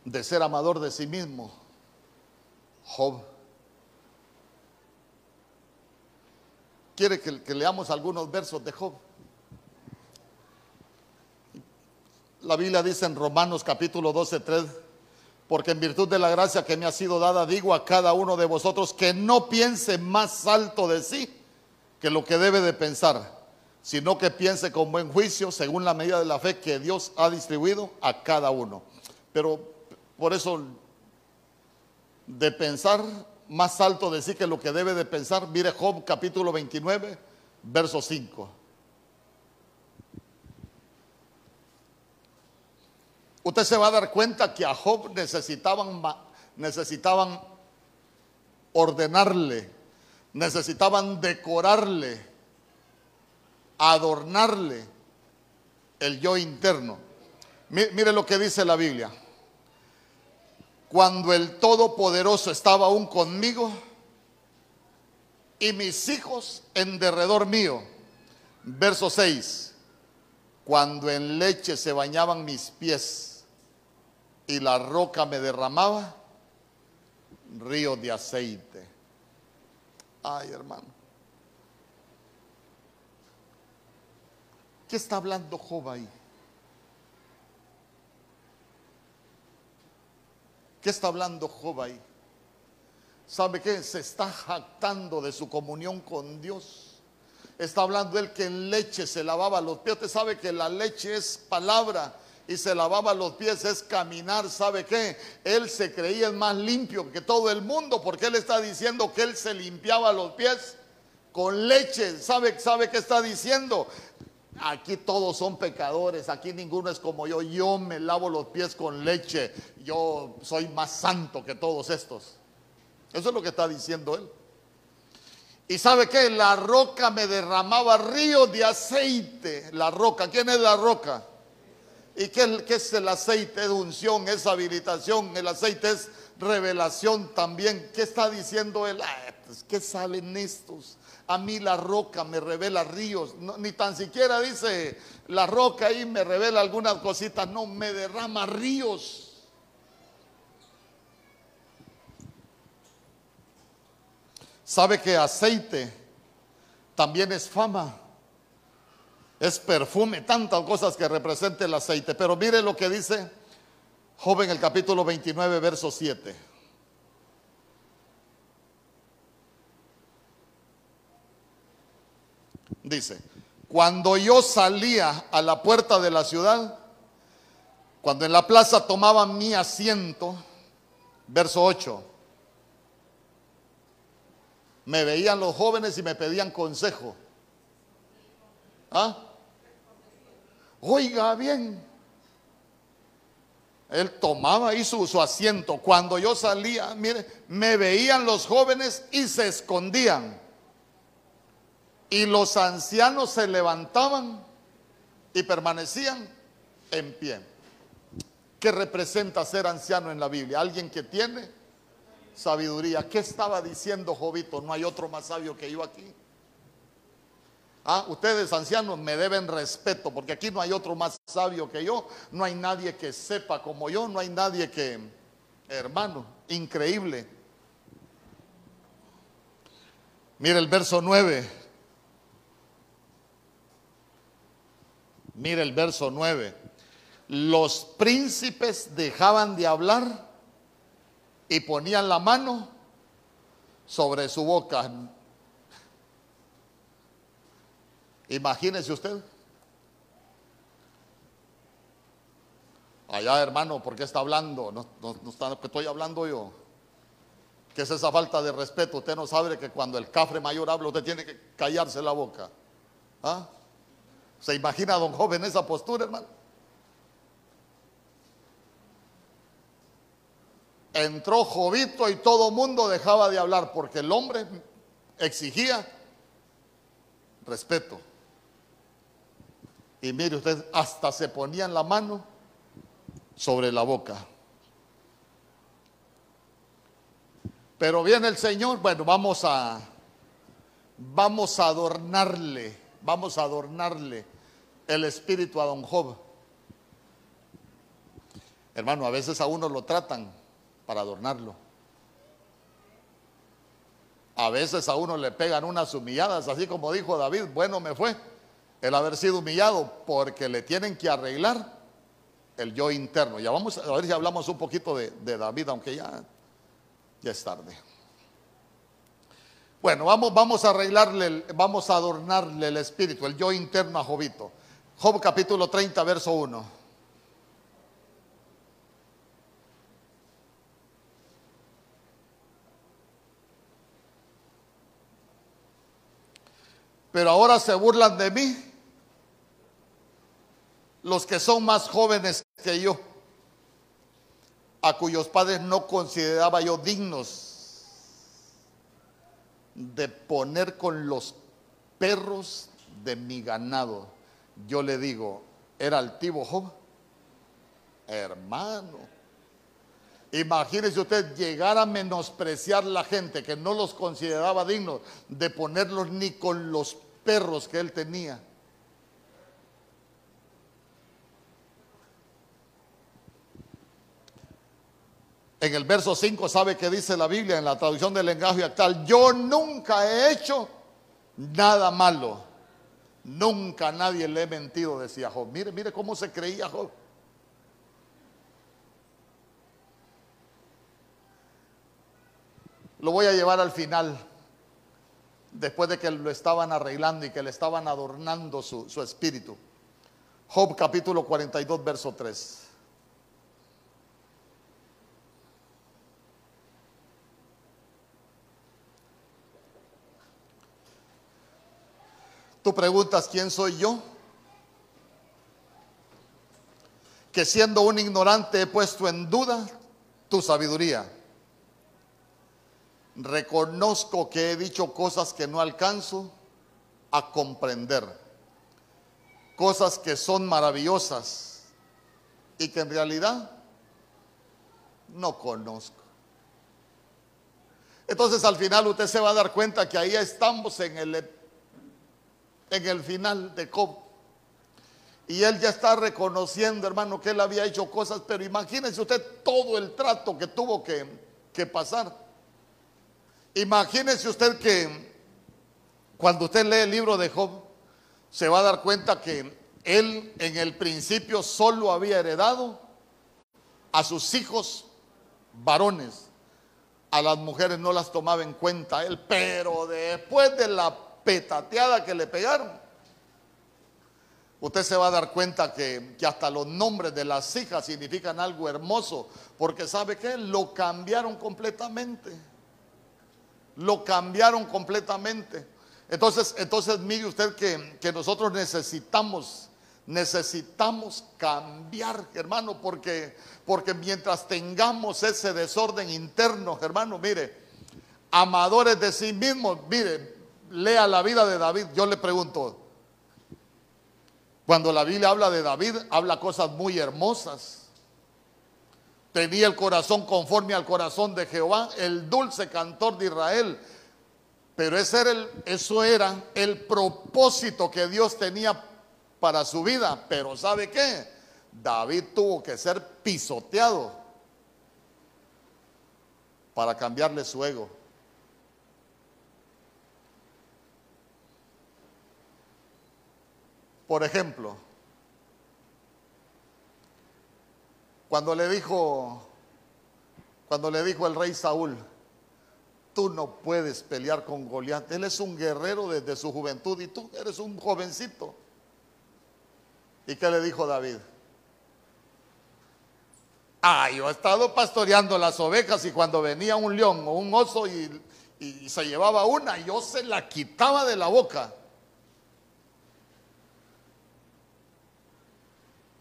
de ser amador de sí mismo, Job. ¿Quiere que, que leamos algunos versos de Job? La Biblia dice en Romanos capítulo 12, 3, porque en virtud de la gracia que me ha sido dada, digo a cada uno de vosotros que no piense más alto de sí que lo que debe de pensar, sino que piense con buen juicio según la medida de la fe que Dios ha distribuido a cada uno. Pero por eso, de pensar más alto de sí que lo que debe de pensar, mire Job capítulo 29, verso 5. Usted se va a dar cuenta que a Job necesitaban, necesitaban ordenarle, necesitaban decorarle, adornarle el yo interno. Mire lo que dice la Biblia. Cuando el Todopoderoso estaba aún conmigo y mis hijos en derredor mío. Verso 6. Cuando en leche se bañaban mis pies y la roca me derramaba ríos de aceite. Ay, hermano. ¿Qué está hablando Job ahí? ¿Qué está hablando Job ahí? ¿Sabe qué? Se está jactando de su comunión con Dios. Está hablando él que en leche se lavaba los pies. Usted sabe que la leche es palabra y se lavaba los pies es caminar, ¿sabe qué? Él se creía el más limpio que todo el mundo porque él está diciendo que él se limpiaba los pies con leche. ¿Sabe, sabe qué está diciendo? Aquí todos son pecadores, aquí ninguno es como yo. Yo me lavo los pies con leche. Yo soy más santo que todos estos. Eso es lo que está diciendo él. Y sabe qué? La roca me derramaba ríos de aceite. La roca, ¿quién es la roca? ¿Y qué, es el aceite de unción? Es habilitación. El aceite es revelación también. ¿Qué está diciendo él? pues, ¿Qué salen estos? A mí la roca me revela ríos. ni tan siquiera dice la roca ahí me revela algunas cositas. No, me derrama ríos. ¿Sabe que aceite también es fama? Es perfume, tantas cosas que representa el aceite. Pero mire lo que dice Joven el capítulo 29, verso 7. Dice, cuando yo salía a la puerta de la ciudad, cuando en la plaza tomaba mi asiento, verso 8, me veían los jóvenes y me pedían consejo. ¿Ah? Oiga bien. Él tomaba ahí su, su, asiento. Cuando yo salía, mire, me veían los jóvenes y se escondían. Y los ancianos se levantaban y permanecían en pie. ¿Qué representa ser anciano en la Biblia? Alguien que tiene sabiduría. ¿Qué estaba diciendo Jovito? No hay otro más sabio que yo aquí. Ah, ustedes ancianos me deben respeto porque aquí no hay otro más sabio que yo, no hay nadie que sepa como yo, no hay nadie que, hermano, increíble. Mire el verso 9. Mire el verso 9. Los príncipes dejaban de hablar y ponían la mano sobre su boca. Imagínese usted. Allá, hermano, ¿por qué está hablando? No, está, estoy hablando yo. ¿Qué es esa falta de respeto? Usted no sabe que cuando el cafre mayor habla, usted tiene que callarse la boca. ¿Ah? ¿Se imagina a don joven esa postura, hermano? Entró Jovito y todo mundo dejaba de hablar porque el hombre exigía respeto. Y mire usted, hasta se ponían la mano sobre la boca. Pero viene el Señor, bueno, vamos a vamos a adornarle, vamos a adornarle el espíritu a don Job. Hermano, a veces a uno lo tratan para adornarlo. A veces a uno le pegan unas humilladas, así como dijo David, bueno me fue el haber sido humillado porque le tienen que arreglar el yo interno. Ya vamos a ver si hablamos un poquito de, David, aunque ya, ya es tarde. Bueno, vamos, vamos a arreglarle, vamos a adornarle el espíritu, el yo interno a Jobito. Job capítulo 30, verso 1. Pero ahora se burlan de mí los que son más jóvenes que yo, a cuyos padres no consideraba yo dignos de poner con los perros de mi ganado. Yo le digo, ¿era altivo Job? Hermano, imagínese usted llegar a menospreciar la gente que no los consideraba dignos de ponerlos ni con los perros que él tenía. En el verso 5 sabe que dice la Biblia en la traducción del lenguaje actual, yo nunca he hecho nada malo. Nunca nadie le he mentido, decía Job. Mire, mire cómo se creía Job. Lo voy a llevar al final, después de que lo estaban arreglando y que le estaban adornando su, su espíritu. Job capítulo 42, verso 3. Tú preguntas, ¿quién soy yo? Que siendo un ignorante he puesto en duda tu sabiduría. Reconozco que he dicho cosas que no alcanzo a comprender. Cosas que son maravillosas y que en realidad no conozco. Entonces al final usted se va a dar cuenta que ahí estamos en el en el final de Job. Y él ya está reconociendo, hermano, que él había hecho cosas, pero imagínense usted todo el trato que tuvo que, que pasar. Imagínense usted que cuando usted lee el libro de Job, se va a dar cuenta que él en el principio solo había heredado a sus hijos varones. A las mujeres no las tomaba en cuenta él, pero después de la petateada que le pegaron. Usted se va a dar cuenta que, hasta los nombres de las hijas significan algo hermoso, porque ¿sabe qué? Lo cambiaron completamente. Lo cambiaron completamente. Entonces, entonces mire usted que, que nosotros necesitamos, necesitamos cambiar, hermano, porque, porque mientras tengamos ese desorden interno, hermano, mire, amadores de sí mismos, mire, lea la vida de David, yo le pregunto, cuando la Biblia habla de David, habla cosas muy hermosas. Tenía el corazón conforme al corazón de Jehová, el dulce cantor de Israel. Pero ese era eso era el propósito que Dios tenía para su vida. Pero ¿sabe qué? David tuvo que ser pisoteado para cambiarle su ego. Por ejemplo, cuando le dijo cuando le dijo el rey Saúl, tú no puedes pelear con Goliat. Él es un guerrero desde su juventud y tú eres un jovencito. ¿Y qué le dijo David? Ah, yo he estado pastoreando las ovejas y cuando venía un león o un oso y, y se llevaba una, yo se la quitaba de la boca.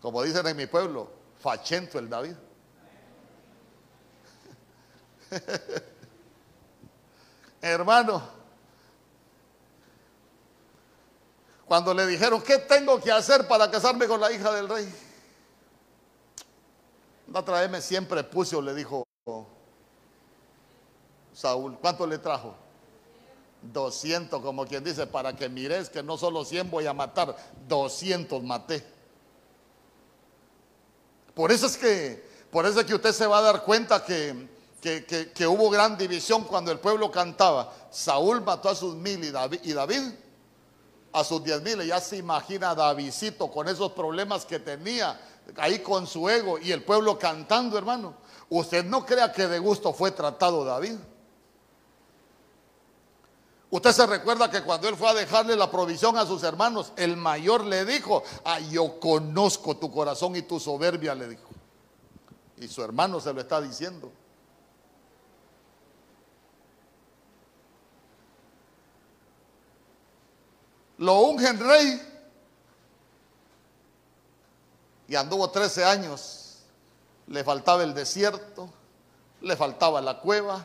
Como dicen en mi pueblo, fachento el David. Hermano, cuando le dijeron, ¿qué tengo que hacer para casarme con la hija del rey? No traeme siempre pucio, le dijo Saúl. ¿Cuánto le trajo? 200, como quien dice, para que mires que no solo 100 voy a matar, 200 maté. Por eso es que, Por que usted se va a dar cuenta que, que, hubo gran división cuando el pueblo cantaba. Saúl mató a sus mil y David, a sus diez mil. Ya se imagina a con esos problemas que tenía ahí con su ego y el pueblo cantando, hermano. Usted no crea que de gusto fue tratado David. Usted se recuerda que cuando él fue a dejarle la provisión a sus hermanos, el mayor le dijo, ah, yo conozco tu corazón y tu soberbia, le dijo. Y su hermano se lo está diciendo. Lo ungen rey y anduvo 13 años. Le faltaba el desierto, le faltaba la cueva,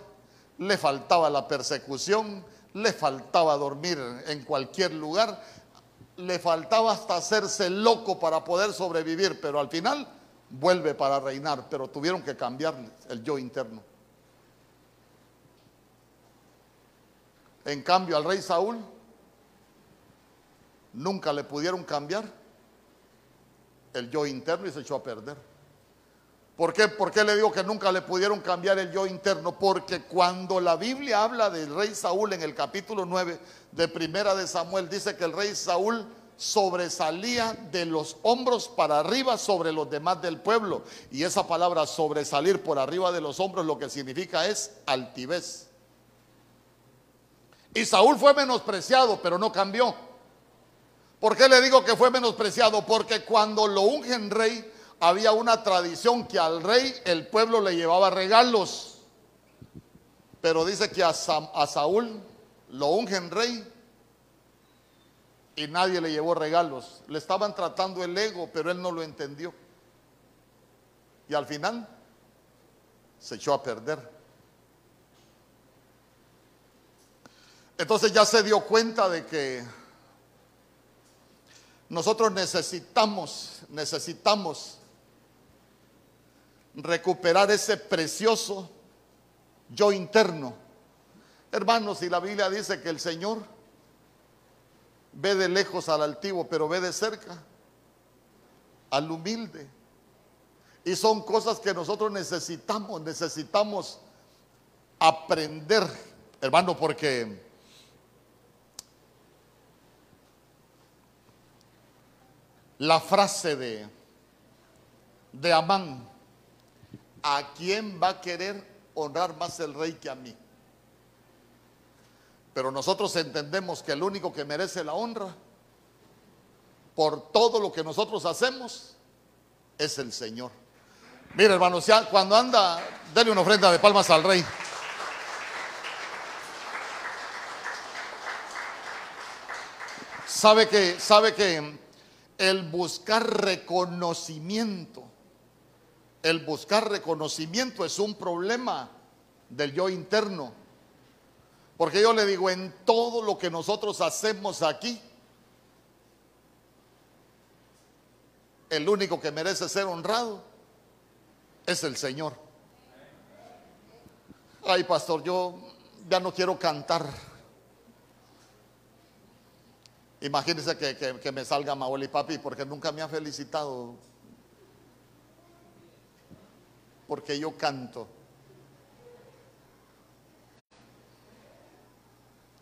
le faltaba la persecución, le faltaba dormir en cualquier lugar, le faltaba hasta hacerse loco para poder sobrevivir, pero al final vuelve para reinar, pero tuvieron que cambiar el yo interno. En cambio, al rey Saúl nunca le pudieron cambiar el yo interno y se echó a perder. ¿Por qué? ¿Por qué le digo que nunca le pudieron cambiar el yo interno? Porque cuando la Biblia habla del rey Saúl en el capítulo 9 de Primera de Samuel, dice que el rey Saúl sobresalía de los hombros para arriba sobre los demás del pueblo. Y esa palabra sobresalir por arriba de los hombros lo que significa es altivez. Y Saúl fue menospreciado, pero no cambió. ¿Por qué le digo que fue menospreciado? Porque cuando lo ungen rey, había una tradición que al rey el pueblo le llevaba regalos. Pero dice que a, Saúl lo ungen rey y nadie le llevó regalos. Le estaban tratando el ego, pero él no lo entendió. Y al final se echó a perder. Entonces ya se dio cuenta de que nosotros necesitamos, necesitamos recuperar ese precioso yo interno. Hermanos, y la Biblia dice que el Señor ve de lejos al altivo, pero ve de cerca al humilde. Y son cosas que nosotros necesitamos, necesitamos aprender, hermano, porque la frase de, de Amán, ¿a quién va a querer honrar más el rey que a mí? Pero nosotros entendemos que el único que merece la honra por todo lo que nosotros hacemos es el Señor. Mire, hermanos, cuando anda, dale una ofrenda de palmas al rey. Sabe que, sabe que el buscar reconocimiento, el buscar reconocimiento es un problema del yo interno. Porque yo le digo, en todo lo que nosotros hacemos aquí, el único que merece ser honrado es el Señor. Ay, pastor, yo ya no quiero cantar. Imagínense que, me salga Maoli Papi porque nunca me ha felicitado. Porque yo canto.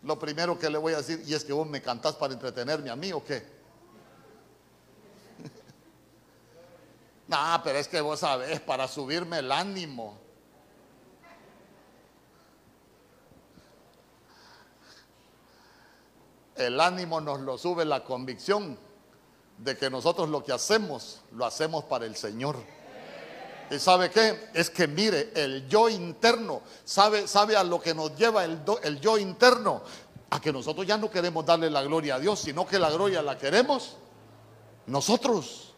Lo primero que le voy a decir, y es que vos me cantás para entretenerme a mí o qué. no, pero es que vos sabés, para subirme el ánimo. El ánimo nos lo sube la convicción de que nosotros lo que hacemos, lo hacemos para el Señor. ¿Y sabe qué? Es que mire, el yo interno, ¿sabe, sabe a lo que nos lleva el, el yo interno? A que nosotros ya no queremos darle la gloria a Dios, sino que la gloria la queremos nosotros.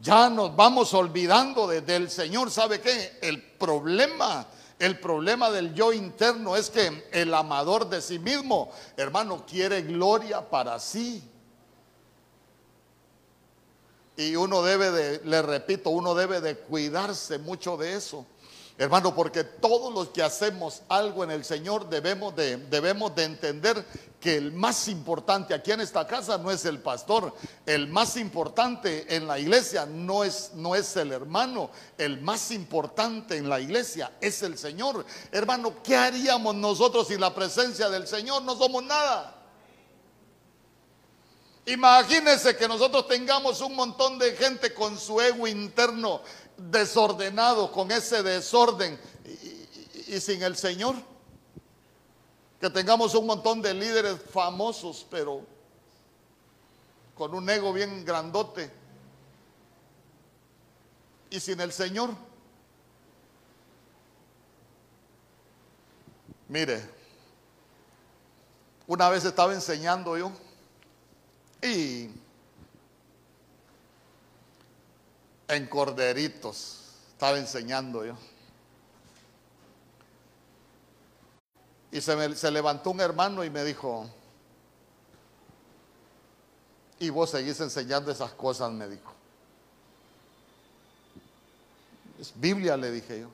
Ya nos vamos olvidando del Señor. ¿Sabe qué? El problema el problema del yo interno es que el amador de sí mismo, hermano, quiere gloria para sí. Y uno debe de, le repito, uno debe de cuidarse mucho de eso. Hermano, porque todos los que hacemos algo en el Señor debemos de, debemos de entender que el más importante aquí en esta casa no es el pastor, el más importante en la iglesia no es, no es el hermano, el más importante en la iglesia es el Señor. Hermano, ¿qué haríamos nosotros sin la presencia del Señor? No somos nada. Imagínense que nosotros tengamos un montón de gente con su ego interno desordenado, con ese desorden y, sin el Señor. Que tengamos un montón de líderes famosos, pero con un ego bien grandote y sin el Señor. Mire, una vez estaba enseñando yo y en Corderitos estaba enseñando yo. Y se, se levantó un hermano y me dijo, y vos seguís enseñando esas cosas, me dijo. Es Biblia, le dije yo.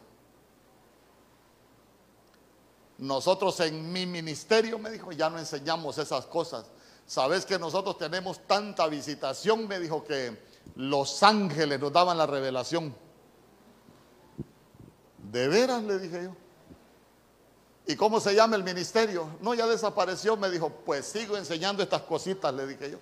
Nosotros en mi ministerio, me dijo, ya no enseñamos esas cosas. Sabes que nosotros tenemos tanta visitación, me dijo que los ángeles nos daban la revelación. ¿De veras? Le dije yo. ¿Y cómo se llama el ministerio? No, ya desapareció. Me dijo, pues sigo enseñando estas cositas, le dije yo.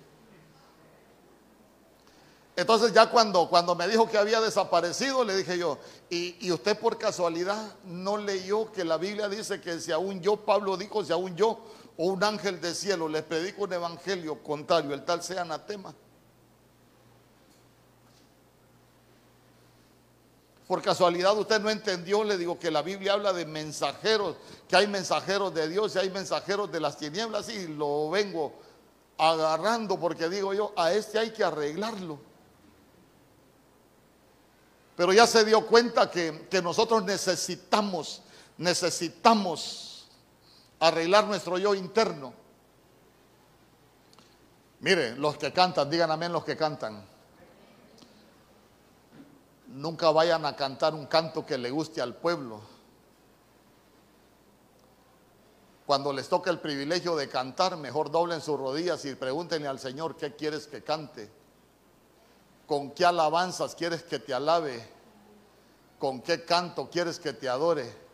Entonces ya cuando, cuando me dijo que había desaparecido, le dije yo, ¿y, ¿y, usted por casualidad no leyó que la Biblia dice que si aún yo, Pablo dijo, si aún yo o un ángel de cielo les predico un evangelio contrario, el tal sea anatema. Por casualidad usted no entendió, le digo que la Biblia habla de mensajeros, que hay mensajeros de Dios y hay mensajeros de las tinieblas y lo vengo agarrando porque digo yo, a este hay que arreglarlo. Pero ya se dio cuenta que, que nosotros necesitamos, necesitamos arreglar nuestro yo interno. Mire, los que cantan, digan amén los que cantan. Nunca vayan a cantar un canto que le guste al pueblo. Cuando les toque el privilegio de cantar, mejor doblen sus rodillas y pregúntenle al Señor qué quieres que cante. ¿Con qué alabanzas quieres que te alabe? ¿Con qué canto quieres que te adore?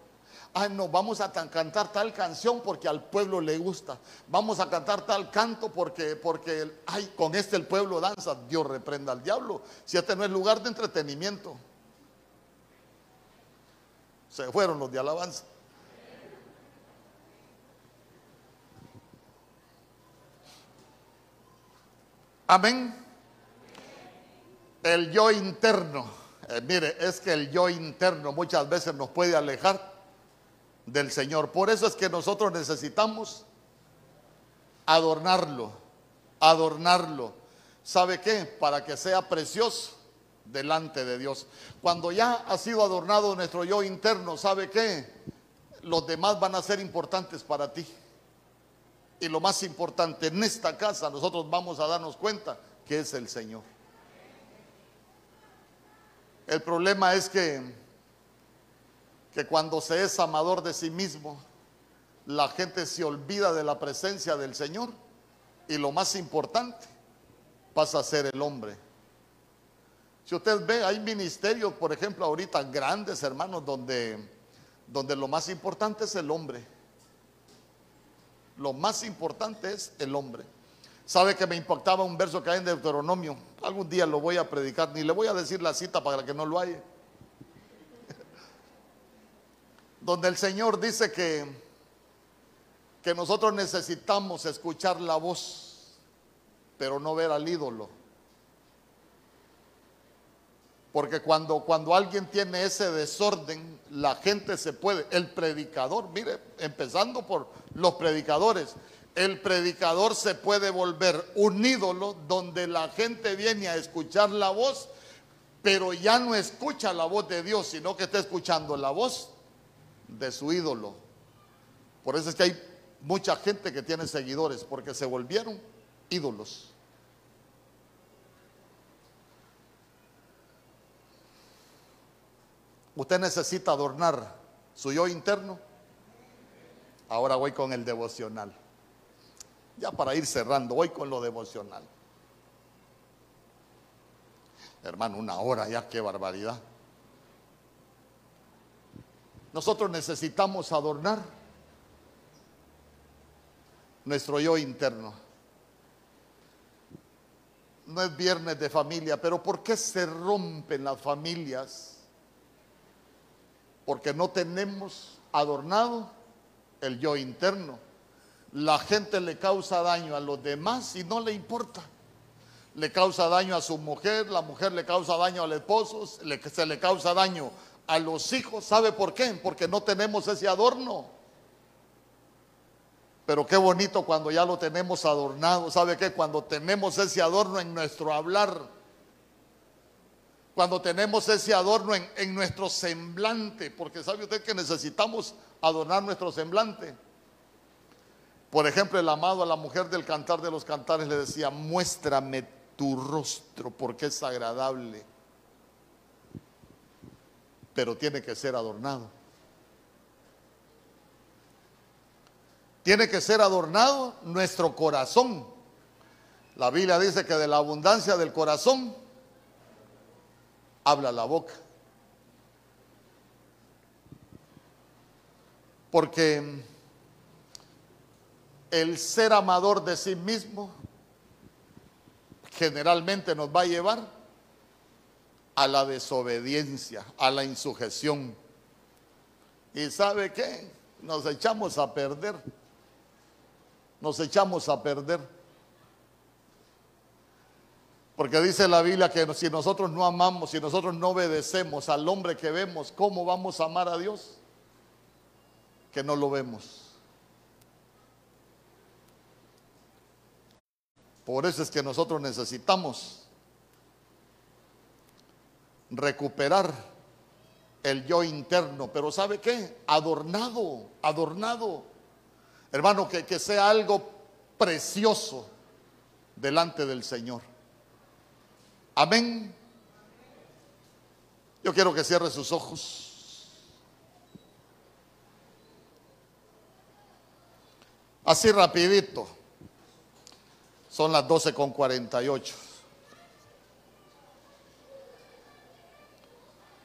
Ay no, vamos a cantar tal canción porque al pueblo le gusta. Vamos a cantar tal canto porque, porque, ay, con este el pueblo danza. Dios reprenda al diablo. Si este no es lugar de entretenimiento. Se fueron los de alabanza. Amén. El yo interno. Eh, mire, es que el yo interno muchas veces nos puede alejar del Señor. Por eso es que nosotros necesitamos adornarlo, adornarlo. ¿Sabe qué? Para que sea precioso delante de Dios. Cuando ya ha sido adornado nuestro yo interno, ¿sabe qué? Los demás van a ser importantes para ti. Y lo más importante en esta casa, nosotros vamos a darnos cuenta que es el Señor. El problema es que que cuando se es amador de sí mismo, la gente se olvida de la presencia del Señor y lo más importante pasa a ser el hombre. Si usted ve, hay ministerios, por ejemplo, ahorita grandes hermanos, donde, donde lo más importante es el hombre. Lo más importante es el hombre. Sabe que me impactaba un verso que hay en Deuteronomio. Algún día lo voy a predicar, ni le voy a decir la cita para que no lo haya donde el Señor dice que, que nosotros necesitamos escuchar la voz, pero no ver al ídolo. Porque cuando, cuando alguien tiene ese desorden, la gente se puede, el predicador, mire, empezando por los predicadores, el predicador se puede volver un ídolo donde la gente viene a escuchar la voz, pero ya no escucha la voz de Dios, sino que está escuchando la voz de su ídolo. Por eso es que hay mucha gente que tiene seguidores, porque se volvieron ídolos. Usted necesita adornar su yo interno. Ahora voy con el devocional. Ya para ir cerrando, voy con lo devocional. Hermano, una hora ya, qué barbaridad. Nosotros necesitamos adornar nuestro yo interno. No es viernes de familia, pero ¿por qué se rompen las familias? Porque no tenemos adornado el yo interno. La gente le causa daño a los demás y no le importa. Le causa daño a su mujer, la mujer le causa daño al esposo, se le causa daño a los hijos. ¿Sabe por qué? Porque no tenemos ese adorno. Pero qué bonito cuando ya lo tenemos adornado. ¿Sabe qué? Cuando tenemos ese adorno en nuestro hablar. Cuando tenemos ese adorno en, en nuestro semblante. Porque sabe usted que necesitamos adornar nuestro semblante. Por ejemplo, el amado a la mujer del cantar de los cantares le decía, muéstrame tu rostro porque es agradable. Pero tiene que ser adornado. Tiene que ser adornado nuestro corazón. La Biblia dice que de la abundancia del corazón habla la boca. Porque el ser amador de sí mismo generalmente nos va a llevar a la desobediencia, a la insujeción. ¿Y sabe qué? Nos echamos a perder nos echamos a perder. Porque dice la Biblia que si nosotros no amamos, si nosotros no obedecemos al hombre que vemos, ¿cómo vamos a amar a Dios? Que no lo vemos. Por eso es que nosotros necesitamos recuperar el yo interno, pero ¿sabe qué? Adornado, adornado. Hermano, que, que sea algo precioso delante del Señor. Amén. Yo quiero que cierre sus ojos. Así rapidito. Son las 12 con 48.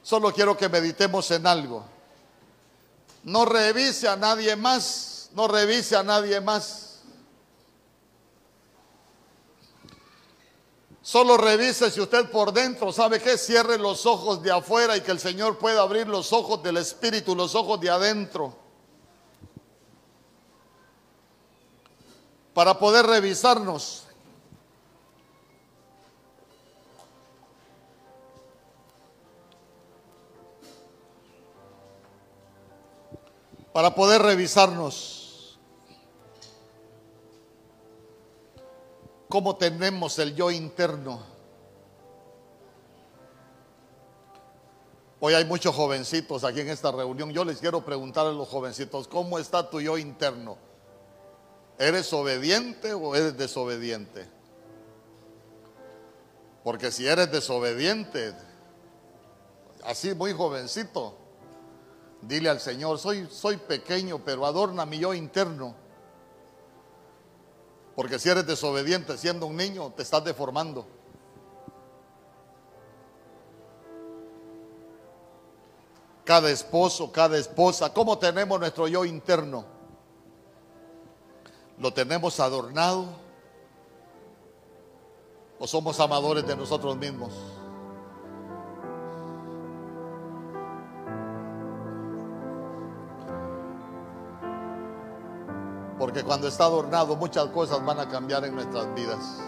Solo quiero que meditemos en algo. No revise a nadie más no revise a nadie más. Solo revise si usted por dentro sabe que cierre los ojos de afuera y que el Señor pueda abrir los ojos del Espíritu, los ojos de adentro. Para poder revisarnos. Para poder revisarnos. cómo tenemos el yo interno. Hoy hay muchos jovencitos aquí en esta reunión. Yo les quiero preguntar a los jovencitos, ¿cómo está tu yo interno? ¿Eres obediente o eres desobediente? Porque si eres desobediente, así muy jovencito, dile al Señor, soy, soy pequeño, pero adorna mi yo interno. Porque si eres desobediente siendo un niño, te estás deformando. Cada esposo, cada esposa, ¿cómo tenemos nuestro yo interno? ¿Lo tenemos adornado? ¿O somos amadores de nosotros mismos? Porque cuando está adornado muchas cosas van a cambiar en nuestras vidas.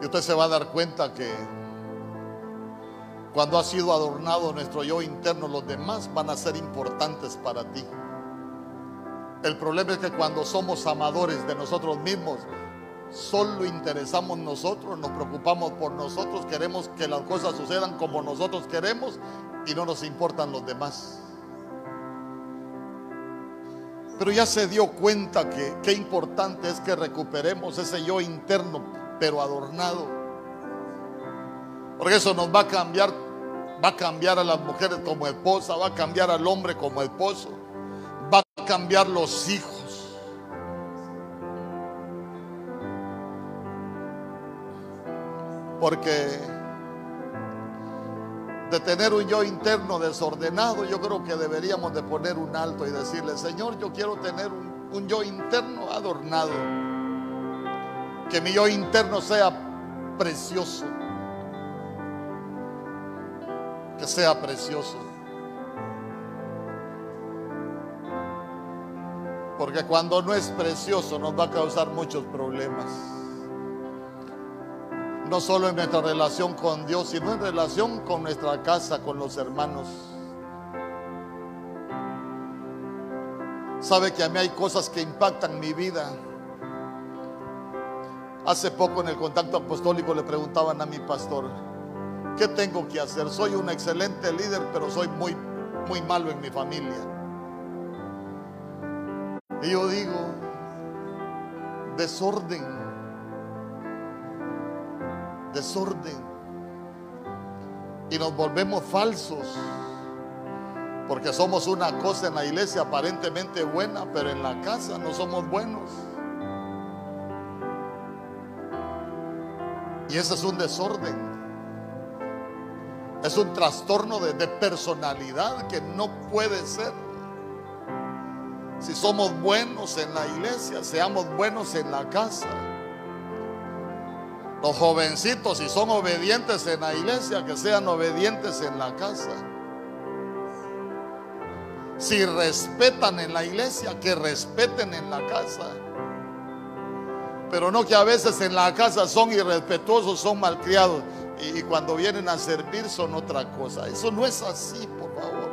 Y usted se va a dar cuenta que cuando ha sido adornado nuestro yo interno, los demás van a ser importantes para ti. El problema es que cuando somos amadores de nosotros mismos, solo interesamos nosotros, nos preocupamos por nosotros, queremos que las cosas sucedan como nosotros queremos y no nos importan los demás. Pero ya se dio cuenta que qué importante es que recuperemos ese yo interno, pero adornado. Porque eso nos va a cambiar, va a cambiar a las mujeres como esposa, va a cambiar al hombre como esposo, va a cambiar los hijos. Porque de tener un yo interno desordenado, yo creo que deberíamos de poner un alto y decirle, Señor, yo quiero tener un, un yo interno adornado. Que mi yo interno sea precioso. Que sea precioso. Porque cuando no es precioso nos va a causar muchos problemas no solo en nuestra relación con Dios, sino en relación con nuestra casa, con los hermanos. Sabe que a mí hay cosas que impactan mi vida. Hace poco en el contacto apostólico le preguntaban a mi pastor, ¿qué tengo que hacer? Soy un excelente líder, pero soy muy, muy malo en mi familia. Y yo digo, desorden desorden y nos volvemos falsos porque somos una cosa en la iglesia aparentemente buena, pero en la casa no somos buenos. Y ese es un desorden. Es un trastorno de, de personalidad que no puede ser. Si somos buenos en la iglesia, seamos buenos en la casa. Los jovencitos, si son obedientes en la iglesia, que sean obedientes en la casa. Si respetan en la iglesia, que respeten en la casa. Pero no que a veces en la casa son irrespetuosos, son malcriados. Y cuando vienen a servir son otra cosa. Eso no es así, por favor.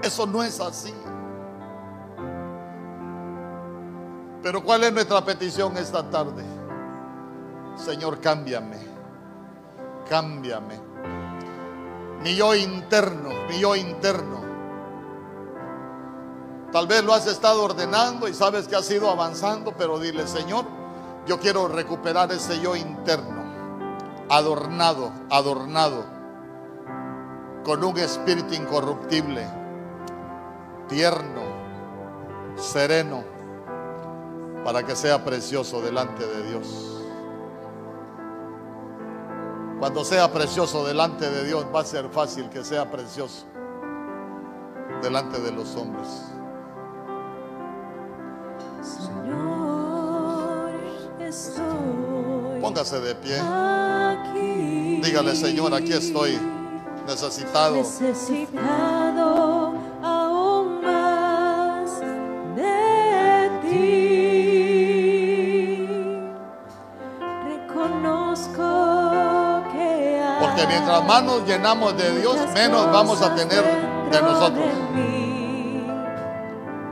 Eso no es así. Pero ¿cuál es nuestra petición esta tarde? Señor, cámbiame, cámbiame. Mi yo interno, mi yo interno. Tal vez lo has estado ordenando y sabes que has ido avanzando, pero dile, Señor, yo quiero recuperar ese yo interno, adornado, adornado, con un espíritu incorruptible, tierno, sereno, para que sea precioso delante de Dios. Cuando sea precioso delante de Dios, va a ser fácil que sea precioso delante de los hombres. Señor, estoy Póngase de pie. aquí. Dígale, Señor, aquí estoy necesitado. Necesitado mientras más nos llenamos de Dios, menos vamos a tener de nosotros.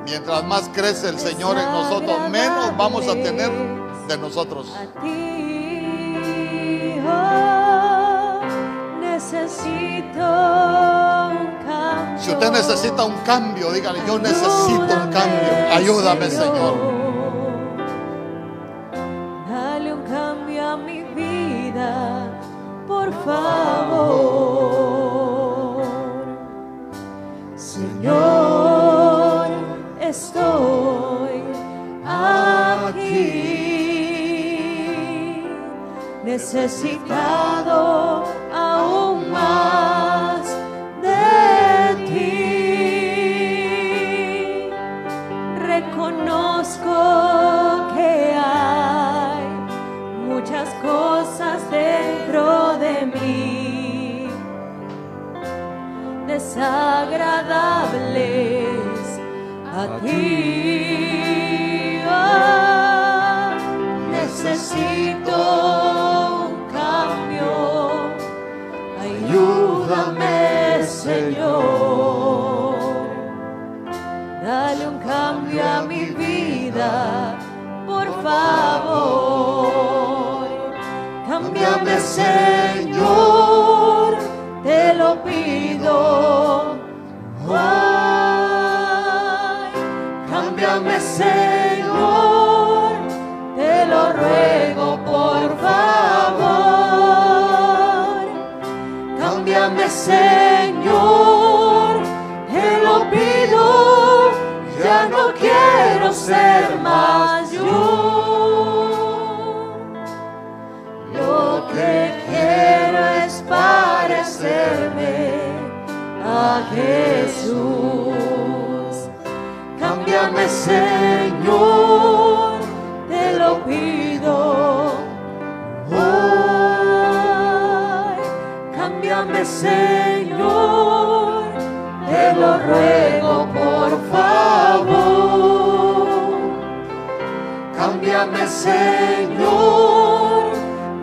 Mientras más crece el Señor en nosotros, menos vamos a tener de nosotros. Oh. Si usted necesita un cambio, dígale, yo necesito un cambio. Ayúdame, Señor. Necesitado aún más de ti. Reconozco que hay muchas cosas dentro de mí desagradables a ti. Señor, te lo pido. Ay, cámbiame, Señor, te lo ruego, por favor. Cámbiame, Señor, te lo pido. Ya no quiero ser Señor, te lo ruego, por favor. Cámbiame, Señor,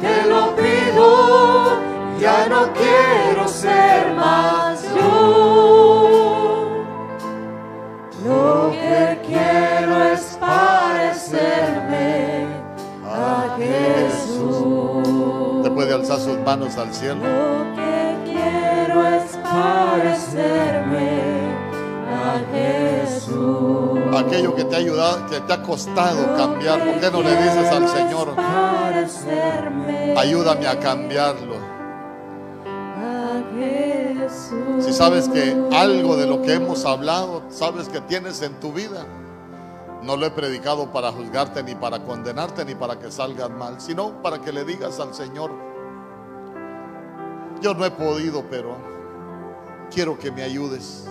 te lo pido. Ya no quiero ser más yo. Lo que quiero es parecerme a Jesús. Te puede alzar sus manos al cielo. Parecerme a Jesús. Aquello que te ha ayudado, que te ha costado cambiar, ¿por qué no le dices al Señor, ayúdame a cambiarlo? Si sabes que algo de lo que hemos hablado, sabes que tienes en tu vida, no lo he predicado para juzgarte, ni para condenarte, ni para que salgas mal, sino para que le digas al Señor, yo no he podido, pero quiero que me ayudes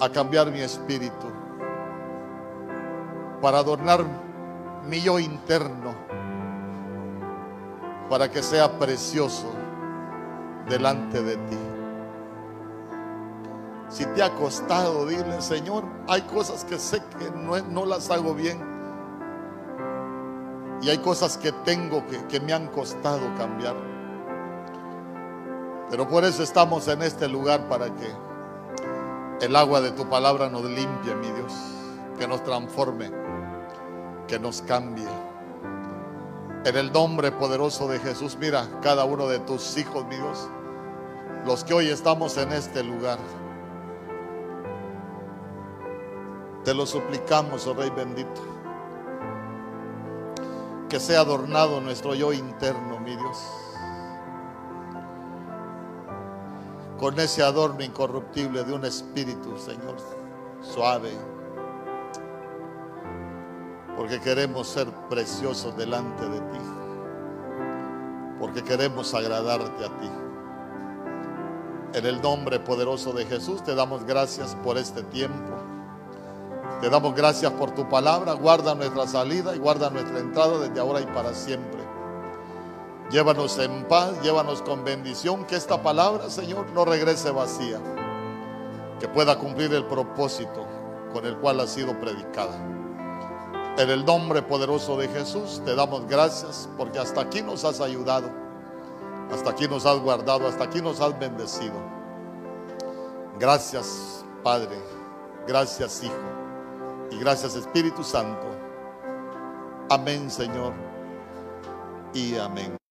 a cambiar mi espíritu, para adornar mi yo interno, para que sea precioso delante de ti. Si te ha costado, dile, Señor, hay cosas que sé que no, no las hago bien. Y hay cosas que tengo que, que me han costado cambiar. Pero por eso estamos en este lugar para que el agua de tu palabra nos limpie, mi Dios. Que nos transforme, que nos cambie. En el nombre poderoso de Jesús, mira cada uno de tus hijos, mi Dios. Los que hoy estamos en este lugar. Te lo suplicamos, oh Rey bendito. Que sea adornado nuestro yo interno, mi Dios. Con ese adorno incorruptible de un espíritu, Señor, suave. Porque queremos ser preciosos delante de ti. Porque queremos agradarte a ti. En el nombre poderoso de Jesús te damos gracias por este tiempo. Te damos gracias por tu palabra. Guarda nuestra salida y guarda nuestra entrada desde ahora y para siempre. Llévanos en paz, llévanos con bendición. Que esta palabra, Señor, no regrese vacía. Que pueda cumplir el propósito con el cual ha sido predicada. En el nombre poderoso de Jesús te damos gracias porque hasta aquí nos has ayudado. Hasta aquí nos has guardado, hasta aquí nos has bendecido. Gracias, Padre. Gracias, Hijo. Y gracias, Espíritu Santo. Amén, Señor. Y amén.